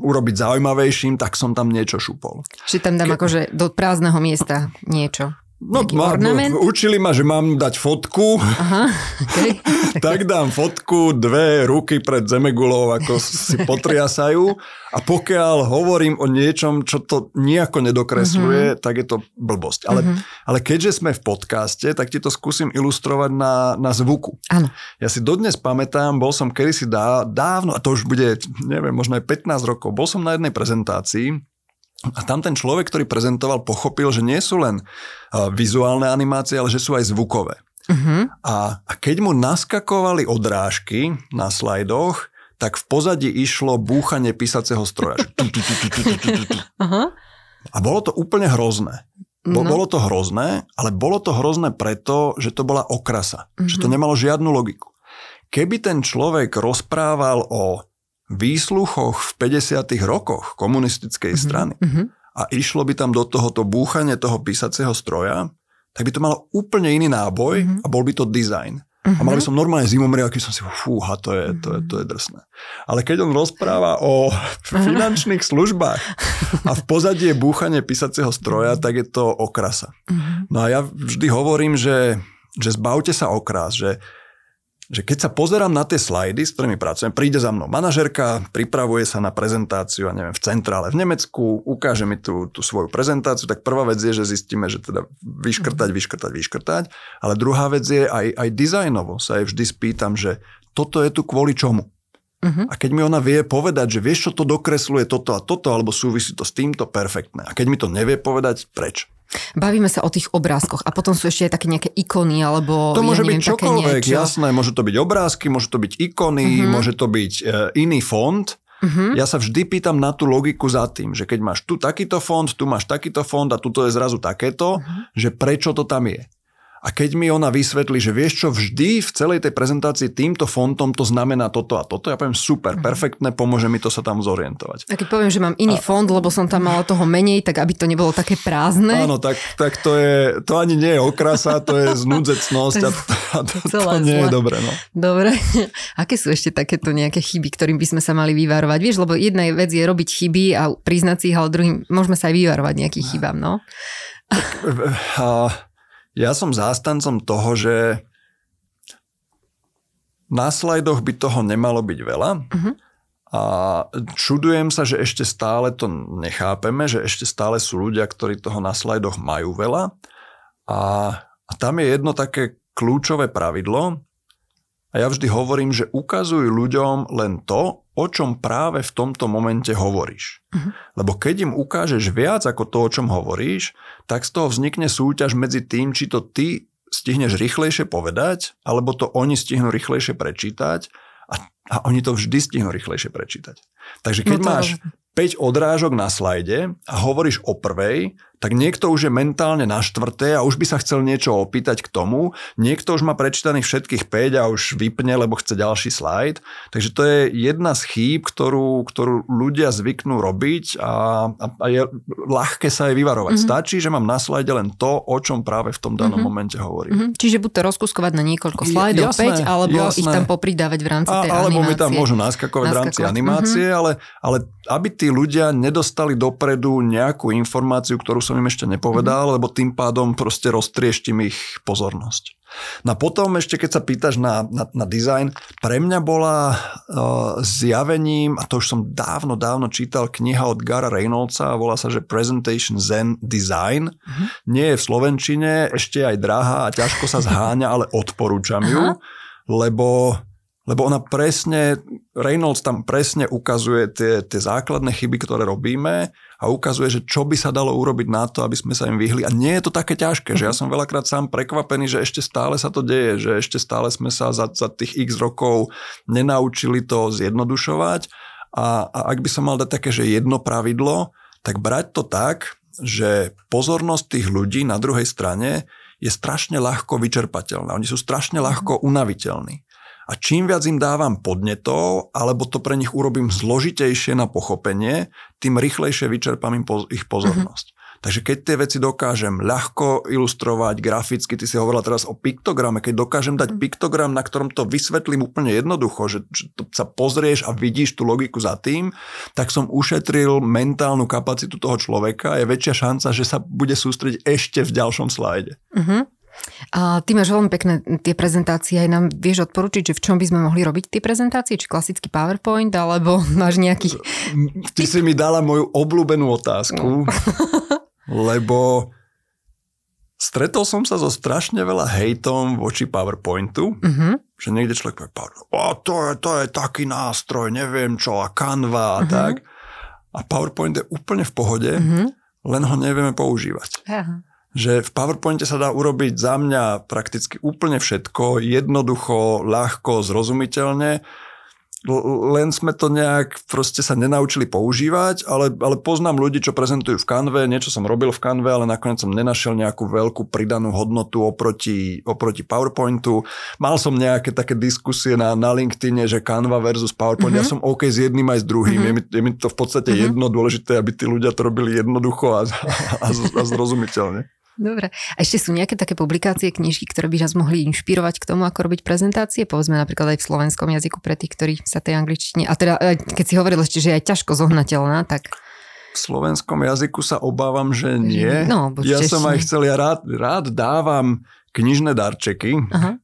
urobiť zaujímavejším, tak som tam niečo šupol. Že tam dám Ke... akože do prázdneho miesta niečo. No, má, učili ma, že mám dať fotku, Aha, okay. tak dám fotku, dve ruky pred zemegulou, ako si potriasajú a pokiaľ hovorím o niečom, čo to nejako nedokresluje, uh-huh. tak je to blbosť. Ale, uh-huh. ale keďže sme v podcaste, tak ti to skúsim ilustrovať na, na zvuku. Áno. Ja si dodnes pamätám, bol som kedysi dá, dávno, a to už bude, neviem, možno aj 15 rokov, bol som na jednej prezentácii a tam ten človek, ktorý prezentoval, pochopil, že nie sú len vizuálne animácie, ale že sú aj zvukové. Uh-huh. A, a keď mu naskakovali odrážky na slajdoch, tak v pozadí išlo búchanie písaceho stroja. A bolo to úplne hrozné. Bo, no. Bolo to hrozné, ale bolo to hrozné preto, že to bola okrasa. Uh-huh. Že to nemalo žiadnu logiku. Keby ten človek rozprával o výsluchoch v 50. rokoch komunistickej mm-hmm. strany mm-hmm. a išlo by tam do tohoto búchania toho písacieho stroja, tak by to malo úplne iný náboj mm-hmm. a bol by to design. Uh-huh. A mal by som normálne zimomriel, keď som si, fúha, to je, to, je, to je drsné. Ale keď on rozpráva o finančných službách a v pozadí je búchanie písacieho stroja, tak je to okrasa. Uh-huh. No a ja vždy hovorím, že, že zbavte sa okras, že že keď sa pozerám na tie slajdy, s ktorými pracujem, príde za mnou manažerka, pripravuje sa na prezentáciu, a neviem, v centrále v Nemecku, ukáže mi tú, tú svoju prezentáciu, tak prvá vec je, že zistíme, že teda vyškrtať, mhm. vyškrtať, vyškrtať, ale druhá vec je aj, aj dizajnovo sa jej vždy spýtam, že toto je tu kvôli čomu. Uh-huh. A keď mi ona vie povedať, že vieš, čo to dokresluje toto a toto, alebo súvisí to s týmto, perfektné. A keď mi to nevie povedať, preč? Bavíme sa o tých obrázkoch a potom sú ešte aj také nejaké ikony alebo To môže ja neviem, byť čokoľvek, jasné, môže to byť obrázky, môže to byť ikony, uh-huh. môže to byť e, iný fond. Uh-huh. Ja sa vždy pýtam na tú logiku za tým, že keď máš tu takýto fond, tu máš takýto fond a tuto je zrazu takéto, uh-huh. že prečo to tam je. A keď mi ona vysvetlí, že vieš čo, vždy v celej tej prezentácii týmto fontom to znamená toto a toto, ja poviem super, mm. perfektné, pomôže mi to sa tam zorientovať. A keď poviem, že mám iný a... fond, lebo som tam mala toho menej, tak aby to nebolo také prázdne. Áno, tak, tak to, je, to ani nie je okrasa, to je znudzecnosť a to, a to, to, to nie je dobre. No. Dobre. Aké sú ešte takéto nejaké chyby, ktorým by sme sa mali vyvarovať? Vieš, lebo jedna vec je robiť chyby a priznať si ich, ale druhým môžeme sa aj vyvarovať nejakých chybám, no? Tak, a ja som zástancom toho, že na slajdoch by toho nemalo byť veľa. Uh-huh. A čudujem sa, že ešte stále to nechápeme, že ešte stále sú ľudia, ktorí toho na slajdoch majú veľa. A, a tam je jedno také kľúčové pravidlo. A ja vždy hovorím, že ukazuj ľuďom len to, o čom práve v tomto momente hovoríš. Uh-huh. Lebo keď im ukážeš viac ako to, o čom hovoríš, tak z toho vznikne súťaž medzi tým, či to ty stihneš rýchlejšie povedať, alebo to oni stihnú rýchlejšie prečítať a, a oni to vždy stihnú rýchlejšie prečítať. Takže keď no to... máš 5 odrážok na slajde a hovoríš o prvej, tak niekto už je mentálne na štvrté a už by sa chcel niečo opýtať k tomu. Niekto už má prečítaných všetkých 5 a už vypne, lebo chce ďalší slajd. Takže to je jedna z chýb, ktorú, ktorú ľudia zvyknú robiť a, a, a je ľahké sa jej vyvarovať. Mm-hmm. Stačí, že mám na slajde len to, o čom práve v tom danom mm-hmm. momente hovorím. Mm-hmm. Čiže buď to rozkuskovať na niekoľko slajdov, jasné, 5, alebo jasné. ich tam popridávať v rámci tej a, alebo animácie. mi tam môžu naskakovať, naskakovať. v rámci animácie, mm-hmm. ale, ale aby tí ľudia nedostali dopredu nejakú informáciu, ktorú som som im ešte nepovedal, mm-hmm. lebo tým pádom proste roztrieštim ich pozornosť. No a potom ešte, keď sa pýtaš na, na, na design, pre mňa bola uh, zjavením, a to už som dávno, dávno čítal kniha od Gara Reynoldsa, volá sa, že Presentation Zen Design. Mm-hmm. Nie je v Slovenčine, ešte aj drahá a ťažko sa zháňa, ale odporúčam ju, lebo lebo ona presne, Reynolds tam presne ukazuje tie, tie základné chyby, ktoré robíme a ukazuje, že čo by sa dalo urobiť na to, aby sme sa im vyhli. A nie je to také ťažké, že ja mhm. som veľakrát sám prekvapený, že ešte stále sa to deje, že ešte stále sme sa za, za tých x rokov nenaučili to zjednodušovať. A, a ak by som mal dať také, že jedno pravidlo, tak brať to tak, že pozornosť tých ľudí na druhej strane je strašne ľahko vyčerpateľná. Oni sú strašne ľahko unaviteľní. A čím viac im dávam podnetov, alebo to pre nich urobím zložitejšie na pochopenie, tým rýchlejšie vyčerpám im ich pozornosť. Uh-huh. Takže keď tie veci dokážem ľahko ilustrovať graficky, ty si hovorila teraz o piktograme, keď dokážem dať mhm. piktogram, na ktorom to vysvetlím úplne jednoducho, že, to sa pozrieš a vidíš tú logiku za tým, tak som ušetril mentálnu kapacitu toho človeka a je väčšia šanca, že sa bude sústrediť ešte v ďalšom slajde. Uh-huh. A ty máš veľmi pekné tie prezentácie, aj nám vieš odporučiť, že v čom by sme mohli robiť tie prezentácie, či klasický PowerPoint, alebo máš nejaký... Ty si mi dala moju obľúbenú otázku, lebo stretol som sa so strašne veľa hejtom voči PowerPointu, uh-huh. že niekde človek povie, o, to je, to je taký nástroj, neviem čo, a Canva a uh-huh. tak. A PowerPoint je úplne v pohode, uh-huh. len ho nevieme používať. Uh-huh že v PowerPointe sa dá urobiť za mňa prakticky úplne všetko, jednoducho, ľahko, zrozumiteľne len sme to nejak proste sa nenaučili používať, ale, ale poznám ľudí, čo prezentujú v kanve, niečo som robil v kanve, ale nakoniec som nenašiel nejakú veľkú pridanú hodnotu oproti, oproti PowerPointu. Mal som nejaké také diskusie na, na LinkedIne, že Canva versus PowerPoint, mm-hmm. ja som OK s jedným aj s druhým, mm-hmm. je, mi, je mi to v podstate mm-hmm. jedno, dôležité, aby tí ľudia to robili jednoducho a, a, a, a zrozumiteľne. Dobre. A ešte sú nejaké také publikácie, knižky, ktoré by nás mohli inšpirovať k tomu, ako robiť prezentácie? Povedzme napríklad aj v slovenskom jazyku pre tých, ktorí sa tej angličtine... A teda, keď si hovoril ešte, že je aj ťažko zohnateľná, tak... V slovenskom jazyku sa obávam, že nie. No, ja som aj chcel, ja rád, rád dávam knižné darčeky. Aha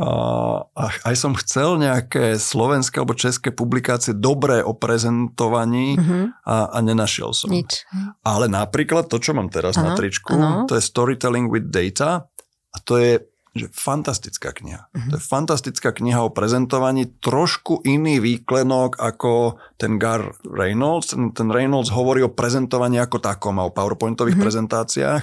a aj som chcel nejaké slovenské alebo české publikácie dobré o prezentovaní uh-huh. a, a nenašiel som. Nič. Ale napríklad to, čo mám teraz ano, na tričku, ano. to je Storytelling with Data a to je že fantastická kniha. Uh-huh. To je fantastická kniha o prezentovaní, trošku iný výklenok ako ten Gar Reynolds. Ten, ten Reynolds hovorí o prezentovaní ako takom a o PowerPointových uh-huh. prezentáciách.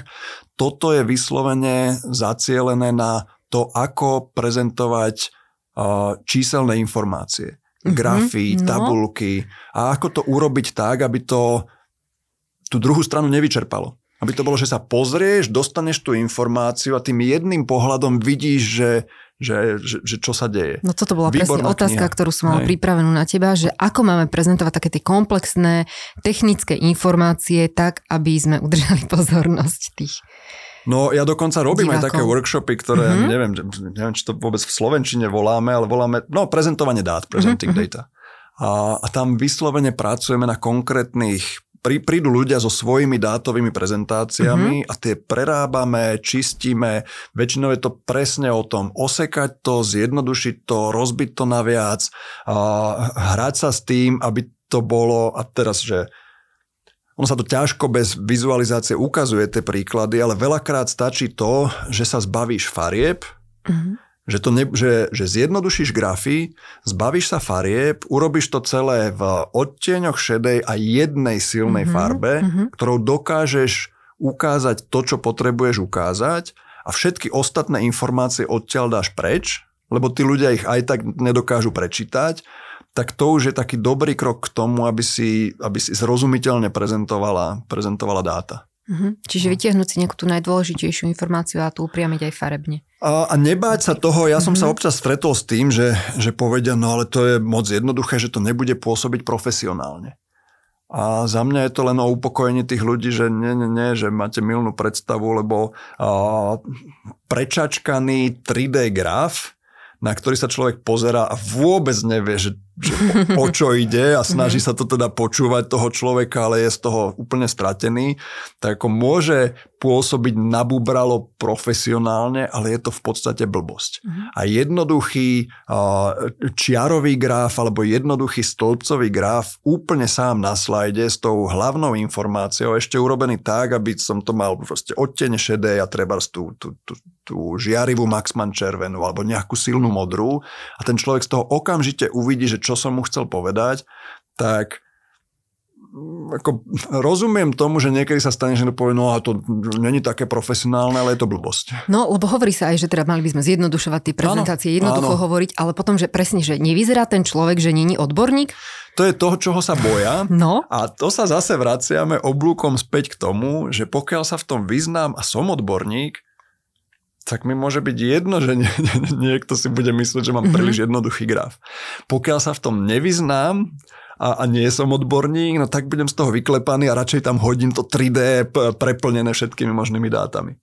Toto je vyslovene zacielené na to, ako prezentovať uh, číselné informácie, mm-hmm, grafy, no. tabulky a ako to urobiť tak, aby to tú druhú stranu nevyčerpalo. Aby to bolo, že sa pozrieš, dostaneš tú informáciu a tým jedným pohľadom vidíš, že, že, že, že čo sa deje. No toto bola Výborná presne otázka, kniha. ktorú som mal pripravenú na teba, že ako máme prezentovať také tie komplexné technické informácie tak, aby sme udržali pozornosť tých No ja dokonca robím divákov. aj také workshopy, ktoré, mm-hmm. neviem, neviem, či to vôbec v Slovenčine voláme, ale voláme, no prezentovanie dát, presenting mm-hmm. data. A, a tam vyslovene pracujeme na konkrétnych prí, prídu ľudia so svojimi dátovými prezentáciami mm-hmm. a tie prerábame, čistíme. Väčšinou je to presne o tom osekať to, zjednodušiť to, rozbiť to na viac, a hrať sa s tým, aby to bolo, a teraz, že ono sa to ťažko bez vizualizácie ukazuje tie príklady, ale veľakrát stačí to, že sa zbavíš farieb, uh-huh. že, to ne, že, že zjednodušíš grafy, zbavíš sa farieb, urobíš to celé v odtieňoch šedej a jednej silnej uh-huh. farbe, uh-huh. ktorou dokážeš ukázať to, čo potrebuješ ukázať a všetky ostatné informácie odtiaľ dáš preč, lebo tí ľudia ich aj tak nedokážu prečítať tak to už je taký dobrý krok k tomu, aby si, aby si zrozumiteľne prezentovala, prezentovala dáta. Uh-huh. Čiže vytiahnuť si nejakú tú najdôležitejšiu informáciu a tu upriamiť aj farebne. A, a nebáť sa toho, ja som uh-huh. sa občas stretol s tým, že, že povedia, no ale to je moc jednoduché, že to nebude pôsobiť profesionálne. A za mňa je to len o upokojení tých ľudí, že nie, nie, nie, že máte milnú predstavu, lebo a, prečačkaný 3D graf, na ktorý sa človek pozera a vôbec nevie, že že o čo ide a snaží mhm. sa to teda počúvať toho človeka, ale je z toho úplne stratený, tak ako môže pôsobiť nabúbralo profesionálne, ale je to v podstate blbosť. Uh-huh. A jednoduchý čiarový graf alebo jednoduchý stĺpcový graf úplne sám na slajde s tou hlavnou informáciou ešte urobený tak, aby som to mal proste odteň šedé a treba tú, tú, tú, tú žiarivú Maxman červenú alebo nejakú silnú modrú a ten človek z toho okamžite uvidí, že čo som mu chcel povedať, tak mm, ako rozumiem tomu, že niekedy sa stane, že povie, no a to není také profesionálne, ale je to blbosť. No, lebo hovorí sa aj, že teda mali by sme zjednodušovať tie prezentácie, áno, jednoducho áno. hovoriť, ale potom, že presne, že nevyzerá ten človek, že není odborník. To je toho, čoho sa boja. No. A to sa zase vraciame oblúkom späť k tomu, že pokiaľ sa v tom vyznám a som odborník, tak mi môže byť jedno, že nie, nie, niekto si bude myslieť, že mám mm-hmm. príliš jednoduchý graf. Pokiaľ sa v tom nevyznám a, a nie som odborník, no tak budem z toho vyklepaný a radšej tam hodím to 3D preplnené všetkými možnými dátami.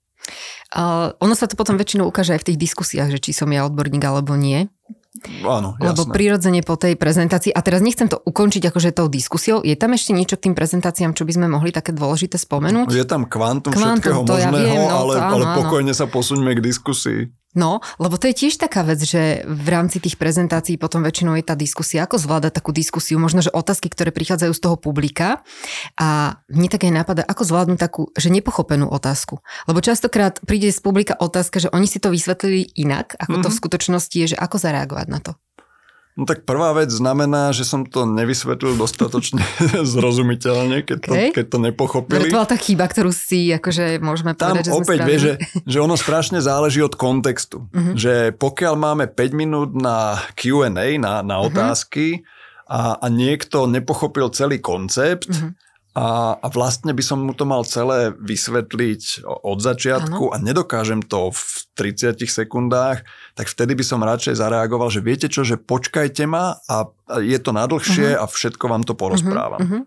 Uh, ono sa to potom väčšinou ukáže aj v tých diskusiách, že či som ja odborník alebo nie. Áno, jasné. Lebo prirodzene po tej prezentácii, a teraz nechcem to ukončiť akože tou diskusiou, je tam ešte niečo k tým prezentáciám, čo by sme mohli také dôležité spomenúť? Je tam kvantum, kvantum všetkého možného, ja viem, no, ale, áno, ale pokojne áno. sa posuňme k diskusii. No, lebo to je tiež taká vec, že v rámci tých prezentácií potom väčšinou je tá diskusia, ako zvládať takú diskusiu, možno, že otázky, ktoré prichádzajú z toho publika a mne také napadá, ako zvládnuť takú, že nepochopenú otázku. Lebo častokrát príde z publika otázka, že oni si to vysvetlili inak, ako mm-hmm. to v mhm. skutočnosti je, že ako zareagovať na to. No tak prvá vec znamená, že som to nevysvetlil dostatočne zrozumiteľne, keď, okay. to, keď to nepochopili. To bola tá chyba, ktorú si akože môžeme Tam povedať, že opäť vie, že, že ono strašne záleží od kontextu. Uh-huh. Že pokiaľ máme 5 minút na Q&A, na, na uh-huh. otázky a, a niekto nepochopil celý koncept, uh-huh a, a vlastne by som mu to mal celé vysvetliť od začiatku ano. a nedokážem to v 30 sekundách, tak vtedy by som radšej zareagoval, že viete čo, že počkajte ma a je to nadlhšie uh-huh. a všetko vám to porozprávam. Uh-huh.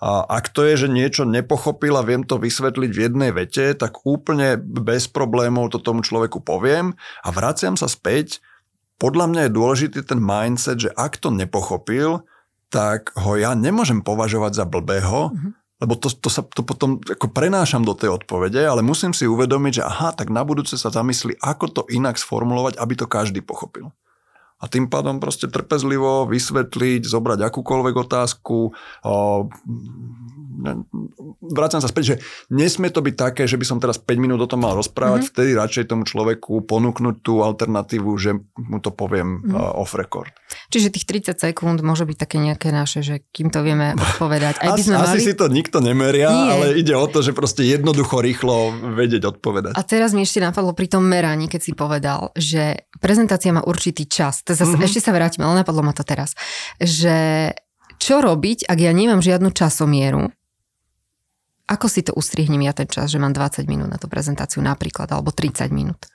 A ak to je, že niečo nepochopil a viem to vysvetliť v jednej vete, tak úplne bez problémov to tomu človeku poviem a vraciam sa späť. Podľa mňa je dôležitý ten mindset, že ak to nepochopil, tak ho ja nemôžem považovať za blbého, uh-huh. lebo to, to sa to potom ako prenášam do tej odpovede, ale musím si uvedomiť, že aha, tak na budúce sa zamyslí, ako to inak sformulovať, aby to každý pochopil. A tým pádom proste trpezlivo vysvetliť, zobrať akúkoľvek otázku, o, vrácam sa späť, že nesmie to byť také, že by som teraz 5 minút o tom mal rozprávať, mm-hmm. vtedy radšej tomu človeku ponúknuť tú alternatívu, že mu to poviem mm-hmm. uh, off record. Čiže tých 30 sekúnd môže byť také nejaké naše, že kým to vieme odpovedať. Aj by sme asi, mali... si to nikto nemeria, Nie. ale ide o to, že proste jednoducho, rýchlo vedieť odpovedať. A teraz mi ešte napadlo pri tom meraní, keď si povedal, že prezentácia má určitý čas. To zase, mm-hmm. Ešte sa vrátim, ale napadlo ma to teraz. Že čo robiť, ak ja nemám žiadnu časomieru ako si to ustrihnem ja ten čas, že mám 20 minút na tú prezentáciu napríklad, alebo 30 minút?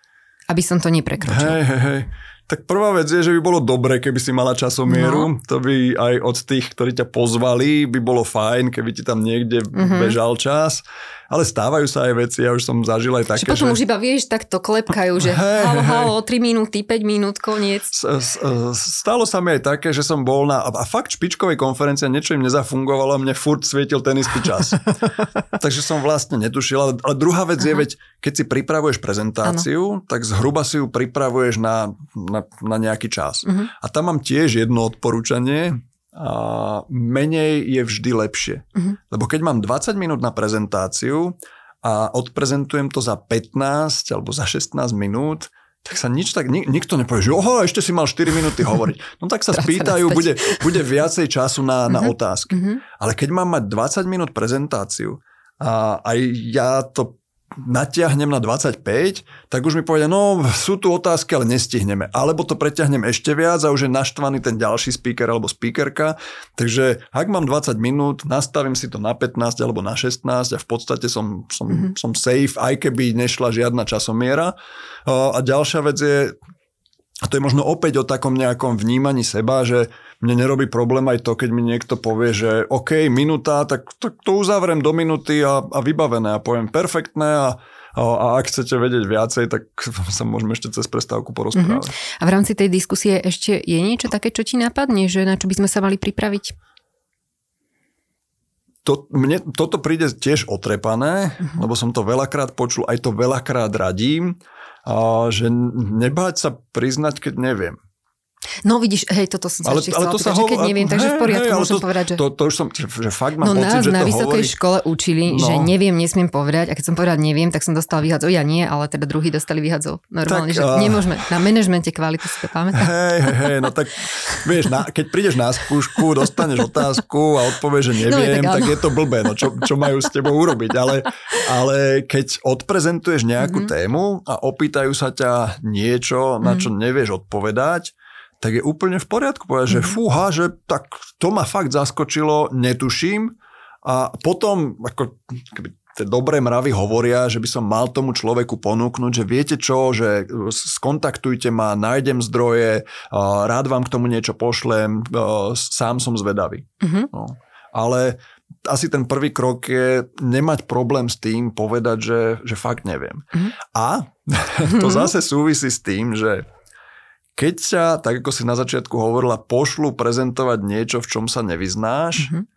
Aby som to neprekročil. Hej, hej, hej. Tak prvá vec je, že by bolo dobre, keby si mala časomieru. No. To by aj od tých, ktorí ťa pozvali, by bolo fajn, keby ti tam niekde mm-hmm. bežal čas ale stávajú sa aj veci, ja už som zažil aj také, že... potom že... už iba vieš, tak to klepkajú, že hey, halo, halo, 3 minúty, 5 minút, koniec. Stalo sa mi aj také, že som bol na... A fakt špičkovej konferencie niečo im nezafungovalo, mne furt svietil ten istý čas. Takže som vlastne netušil. Ale, ale druhá vec Aha. je, veď keď si pripravuješ prezentáciu, ano. tak zhruba si ju pripravuješ na, na, na nejaký čas. Uh-huh. A tam mám tiež jedno odporúčanie, a menej je vždy lepšie. Uh-huh. Lebo keď mám 20 minút na prezentáciu a odprezentujem to za 15 alebo za 16 minút, tak sa nič tak, nik, nikto nepovie, že oho, ešte si mal 4 minúty hovoriť. No tak sa spýtajú, bude, bude viacej času na, na uh-huh. otázky. Uh-huh. Ale keď mám mať 20 minút prezentáciu a aj ja to natiahnem na 25, tak už mi povedia, no sú tu otázky, ale nestihneme. Alebo to preťahnem ešte viac a už je naštvaný ten ďalší speaker alebo speakerka. Takže ak mám 20 minút, nastavím si to na 15 alebo na 16 a v podstate som, som, mm-hmm. som safe, aj keby nešla žiadna časomiera. A ďalšia vec je, a to je možno opäť o takom nejakom vnímaní seba, že mne nerobí problém aj to, keď mi niekto povie, že OK, minúta, tak, tak to uzavriem do minúty a, a vybavené a poviem perfektné a, a, a ak chcete vedieť viacej, tak sa môžeme ešte cez prestávku porozprávať. Uh-huh. A v rámci tej diskusie ešte je niečo také, čo ti napadne, že na čo by sme sa mali pripraviť? To, mne toto príde tiež otrepané, uh-huh. lebo som to veľakrát počul, aj to veľakrát radím a že nebáť sa priznať, keď neviem. No vidíš, hej, toto som sa ale, ešte ale to sa ho... keď neviem, takže hej, v poriadku hej, môžem to, povedať, že... To, to už som, že fakt mám no, pocit, nás že na to vysokej hovorí... škole učili, no. že neviem, nesmiem povedať a keď som povedať neviem, tak som dostal vyhadzov. Ja nie, ale teda druhý dostali vyhadzov. Normálne, tak, že uh... nemôžeme. Na manažmente kvality si to pamätám. Hej, hej, hej, no tak vieš, na, keď prídeš na skúšku, dostaneš otázku a odpovieš, že no, neviem, no, tak, tak je to blbé, no čo, čo majú s tebou urobiť. Ale, ale keď odprezentuješ nejakú mm-hmm. tému a opýtajú sa ťa niečo, na čo mm-hmm. nevieš odpovedať, tak je úplne v poriadku povedať, mm-hmm. že mhm. fúha, že tak to ma fakt zaskočilo, netuším. A potom, ako keby tie dobré mravy hovoria, že by som mal tomu človeku ponúknuť, že viete čo, že skontaktujte ma, nájdem zdroje, rád vám k tomu niečo pošlem, sám som zvedavý. Uh-huh. No. Ale asi ten prvý krok je nemať problém s tým povedať, že, že fakt neviem. Uh-huh. A to zase súvisí s tým, že keď sa, tak ako si na začiatku hovorila, pošlu prezentovať niečo, v čom sa nevyznáš, uh-huh.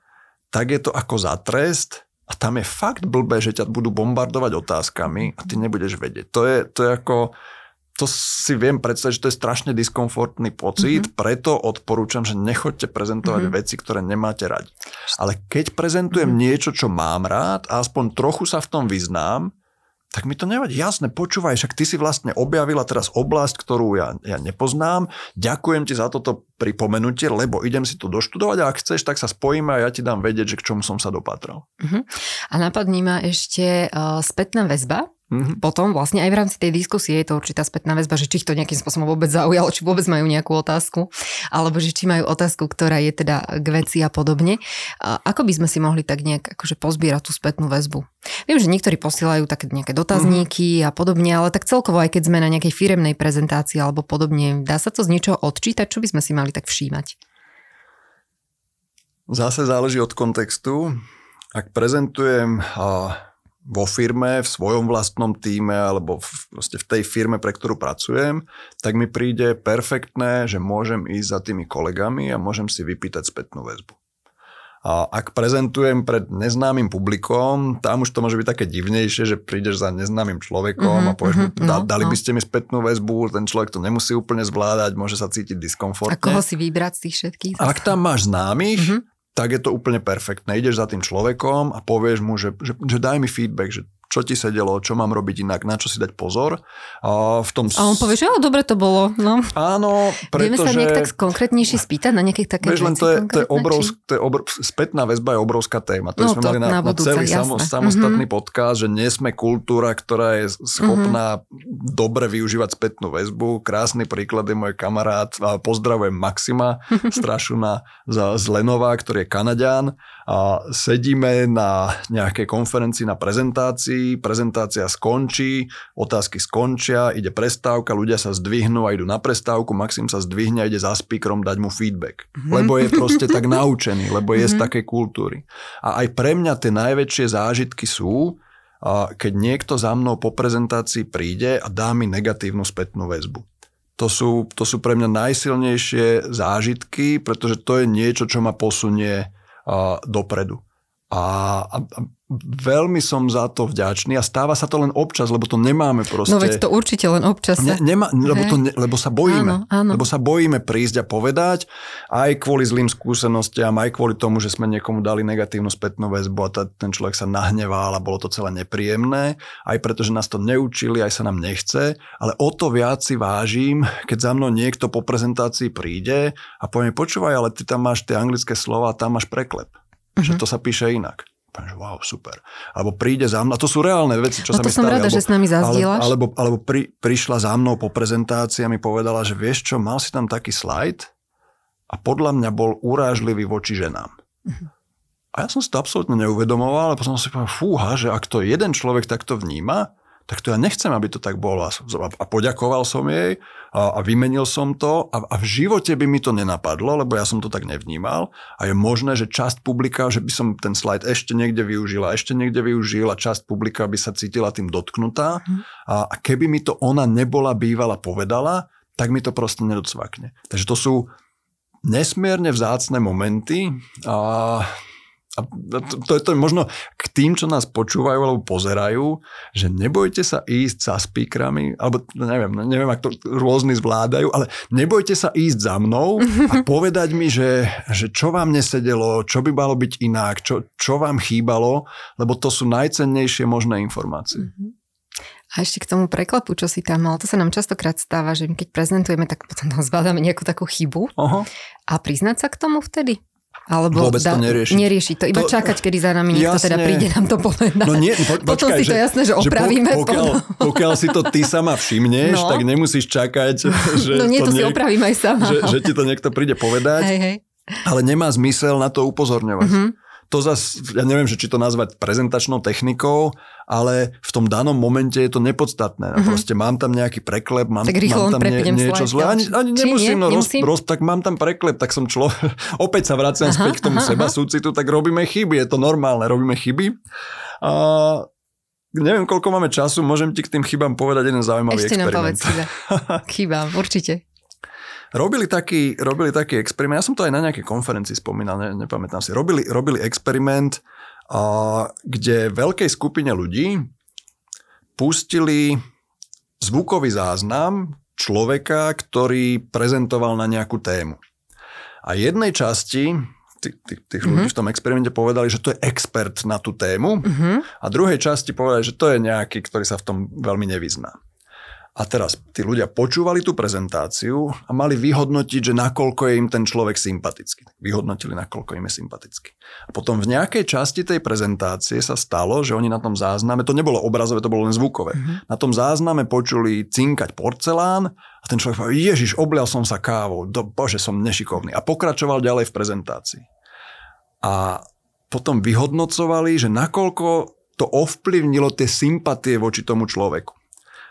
tak je to ako za trest, a tam je fakt blbé, že ťa budú bombardovať otázkami a ty nebudeš vedieť. To je, to je ako, to si viem predstaviť, že to je strašne diskomfortný pocit, mm-hmm. preto odporúčam, že nechoďte prezentovať mm-hmm. veci, ktoré nemáte radi. Ale keď prezentujem mm-hmm. niečo, čo mám rád a aspoň trochu sa v tom vyznám, tak mi to nevadí. Jasne, počúvaj, však ty si vlastne objavila teraz oblasť, ktorú ja, ja nepoznám. Ďakujem ti za toto pripomenutie, lebo idem si to doštudovať a ak chceš, tak sa spojíme a ja ti dám vedieť, že k čomu som sa dopatral. Uh-huh. A napadní ma ešte uh, spätná väzba Mm-hmm. Potom vlastne aj v rámci tej diskusie je to určitá spätná väzba, že či ich to nejakým spôsobom vôbec zaujalo, či vôbec majú nejakú otázku, alebo že či majú otázku, ktorá je teda k veci a podobne. A ako by sme si mohli tak nejak akože pozbierať tú spätnú väzbu? Viem, že niektorí posielajú také nejaké dotazníky mm-hmm. a podobne, ale tak celkovo aj keď sme na nejakej firemnej prezentácii alebo podobne, dá sa to z niečoho odčítať, čo by sme si mali tak všímať? Zase záleží od kontextu. Ak prezentujem vo firme, v svojom vlastnom týme alebo v, v tej firme, pre ktorú pracujem, tak mi príde perfektné, že môžem ísť za tými kolegami a môžem si vypýtať spätnú väzbu. A ak prezentujem pred neznámym publikom, tam už to môže byť také divnejšie, že prídeš za neznámym človekom mm-hmm, a povieš mm-hmm, mu, no, dali no. by ste mi spätnú väzbu, ten človek to nemusí úplne zvládať, môže sa cítiť diskomfortne. A koho si vybrať z tých všetkých? Ak tam máš známych, mm-hmm tak je to úplne perfektné. Ideš za tým človekom a povieš mu, že, že, že daj mi feedback, že čo ti sedelo, čo mám robiť inak, na čo si dať pozor. A, v tom... a on povie, že oh, dobre to bolo. No. Áno, pretože... Vieme sa nejak tak konkrétnejšie spýtať na nejakých také veci to je, to je, obrovsk, to je obr... Spätná väzba je obrovská téma. To no, sme to mali na, na, budúce, na celý jasné. samostatný mm-hmm. podcast, že nie sme kultúra, ktorá je schopná mm-hmm. dobre využívať spätnú väzbu. Krásny príklad je môj kamarát, pozdravujem Maxima Strašuna z Lenova, ktorý je Kanadian a sedíme na nejakej konferencii na prezentácii, prezentácia skončí, otázky skončia, ide prestávka, ľudia sa zdvihnú a idú na prestávku, Maxim sa zdvihne a ide za speakerom dať mu feedback. Mm-hmm. Lebo je proste tak naučený, lebo je mm-hmm. z mhm. takej kultúry. A aj pre mňa tie najväčšie zážitky sú, keď niekto za mnou po prezentácii príde a dá mi negatívnu spätnú väzbu. To sú, to sú pre mňa najsilnejšie zážitky, pretože to je niečo, čo ma posunie dopredu. A, a, a veľmi som za to vďačný a stáva sa to len občas, lebo to nemáme proste. No veď to určite len občas. Ne, nemá, lebo, to ne, lebo sa bojíme. Áno, áno. Lebo sa bojíme prísť a povedať aj kvôli zlým skúsenostiam, aj kvôli tomu, že sme niekomu dali negatívnu spätnú väzbu a ta, ten človek sa nahneval a bolo to celé nepríjemné. Aj preto, že nás to neučili, aj sa nám nechce. Ale o to viac si vážim, keď za mnou niekto po prezentácii príde a povie, počúvaj, ale ty tam máš tie anglické slova tam máš preklep. Uh-huh. Že mhm. to sa píše inak. Že wow, super. Alebo príde za mnou, a to sú reálne veci, čo no sa mi stali. som rada, alebo, že s nami zazdieľaš. Alebo, alebo, alebo pri, prišla za mnou po prezentácii a mi povedala, že vieš čo, mal si tam taký slajd a podľa mňa bol urážlivý voči ženám. Uh-huh. A ja som si to absolútne neuvedomoval, ale potom som si povedal, fúha, že ak to jeden človek takto vníma, tak to ja nechcem, aby to tak bolo. A poďakoval som jej a, a vymenil som to a, a v živote by mi to nenapadlo, lebo ja som to tak nevnímal a je možné, že časť publika, že by som ten slajd ešte niekde využila, ešte niekde využila, časť publika by sa cítila tým dotknutá mhm. a, a keby mi to ona nebola bývala povedala, tak mi to proste nedocvakne. Takže to sú nesmierne vzácne momenty a a to, to, to je možno k tým, čo nás počúvajú alebo pozerajú, že nebojte sa ísť za speakerami, alebo neviem, neviem, ak to rôzni zvládajú, ale nebojte sa ísť za mnou a povedať mi, že, že čo vám nesedelo, čo by malo byť inak, čo, čo vám chýbalo, lebo to sú najcennejšie možné informácie. Mm-hmm. A ešte k tomu preklepu, čo si tam mal, to sa nám častokrát stáva, že keď prezentujeme, tak potom tam zvládame nejakú takú chybu. Aha. A priznať sa k tomu vtedy? Alebo Vôbec da, to nerieši. Nerieši to, iba to, čakať, kedy za nami niekto teda príde nám to povedať. No nie, po, Potom počkaj, si to že, jasné, že opravíme. Že pokiaľ, pokiaľ si to ty sama všimneš, no. tak nemusíš čakať, že No nie, to, to niek- si opravím aj sama. Že, že ti to niekto príde povedať. Hej, hej. Ale nemá zmysel na to upozorňovať. Mm-hmm. To zase, ja neviem, že či to nazvať prezentačnou technikou, ale v tom danom momente je to nepodstatné. Mm-hmm. Proste mám tam nejaký preklep, mám, tak mám tam nie, niečo zlé. Ani, ani nemusím, nie? no, nemusím? Roz, roz, tak mám tam preklep, tak som člo... Opäť sa vraciam aha, späť k tomu aha, seba aha. súcitu, tak robíme chyby, je to normálne, robíme chyby. A neviem, koľko máme času, môžem ti k tým chybám povedať jeden zaujímavý Ešte experiment. Ešte nám povedz chybám, určite. Robili taký, robili taký experiment, ja som to aj na nejakej konferencii spomínal, ne, nepamätám si. Robili, robili experiment, a, kde veľkej skupine ľudí pustili zvukový záznam človeka, ktorý prezentoval na nejakú tému. A jednej časti tých, tých, tých mm-hmm. ľudí v tom experimente povedali, že to je expert na tú tému mm-hmm. a druhej časti povedali, že to je nejaký, ktorý sa v tom veľmi nevyzná. A teraz tí ľudia počúvali tú prezentáciu a mali vyhodnotiť, že nakoľko je im ten človek sympatický. Vyhodnotili, nakoľko im je sympatický. A potom v nejakej časti tej prezentácie sa stalo, že oni na tom zázname, to nebolo obrazové, to bolo len zvukové, mm-hmm. na tom zázname počuli cinkať porcelán a ten človek povedal, ježiš, oblial som sa kávou, do, bože, som nešikovný. A pokračoval ďalej v prezentácii. A potom vyhodnocovali, že nakoľko to ovplyvnilo tie sympatie voči tomu človeku.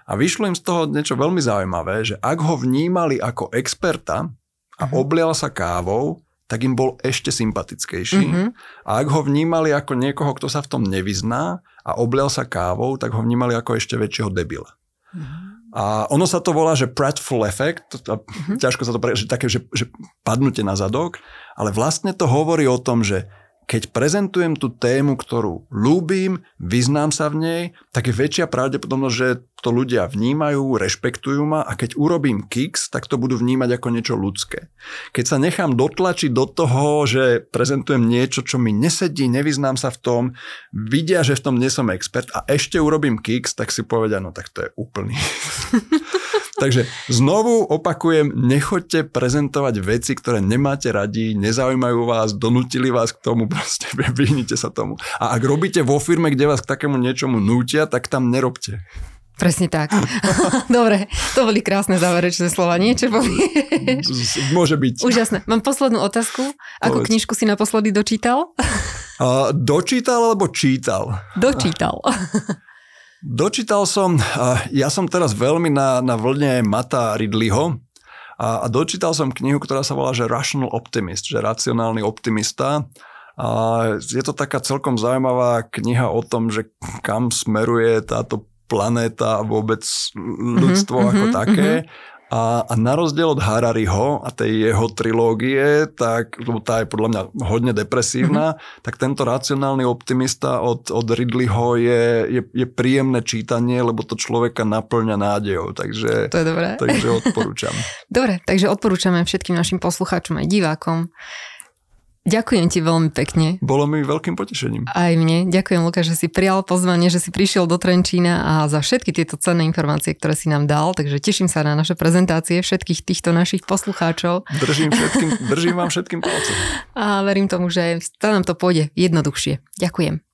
A vyšlo im z toho niečo veľmi zaujímavé, že ak ho vnímali ako experta a uh-huh. oblial sa kávou, tak im bol ešte sympatickejší. Uh-huh. A ak ho vnímali ako niekoho, kto sa v tom nevyzná a oblial sa kávou, tak ho vnímali ako ešte väčšieho debila. Uh-huh. A ono sa to volá, že pratful effect, uh-huh. ťažko sa to pre, že také, že, že padnutie na zadok, ale vlastne to hovorí o tom, že keď prezentujem tú tému, ktorú ľúbim, vyznám sa v nej, tak je väčšia pravdepodobnosť, že to ľudia vnímajú, rešpektujú ma a keď urobím kiks, tak to budú vnímať ako niečo ľudské. Keď sa nechám dotlačiť do toho, že prezentujem niečo, čo mi nesedí, nevyznám sa v tom, vidia, že v tom nie som expert a ešte urobím kiks, tak si povedia, no tak to je úplný. Takže znovu opakujem, nechoďte prezentovať veci, ktoré nemáte radi, nezaujímajú vás, donútili vás k tomu, proste vyhnite sa tomu. A ak robíte vo firme, kde vás k takému niečomu nútia, tak tam nerobte. Presne tak. Dobre, to boli krásne záverečné slova. Niečo povieš? Môže byť. Úžasné. Mám poslednú otázku. Ako Povedz. knižku si naposledy dočítal? Uh, dočítal alebo čítal? Dočítal. Dočítal som, ja som teraz veľmi na, na vlne Mata Ridleyho a, a dočítal som knihu, ktorá sa volá, že Rational Optimist, že racionálny optimista. A je to taká celkom zaujímavá kniha o tom, že kam smeruje táto planéta a vôbec ľudstvo mm-hmm, ako mm-hmm, také. Mm-hmm. A, a na rozdiel od Harariho a tej jeho trilógie, tak, lebo tá je podľa mňa hodne depresívna, mm-hmm. tak tento racionálny optimista od, od Ridleyho je, je, je príjemné čítanie, lebo to človeka naplňa nádejou. Takže, to je dobré. Takže odporúčam. Dobre, takže odporúčame všetkým našim poslucháčom aj divákom Ďakujem ti veľmi pekne. Bolo mi veľkým potešením. Aj mne. Ďakujem, Lukáš, že si prijal pozvanie, že si prišiel do Trenčína a za všetky tieto cenné informácie, ktoré si nám dal. Takže teším sa na naše prezentácie všetkých týchto našich poslucháčov. Držím, všetkým, držím vám všetkým palcom. A verím tomu, že sa nám to pôjde jednoduchšie. Ďakujem.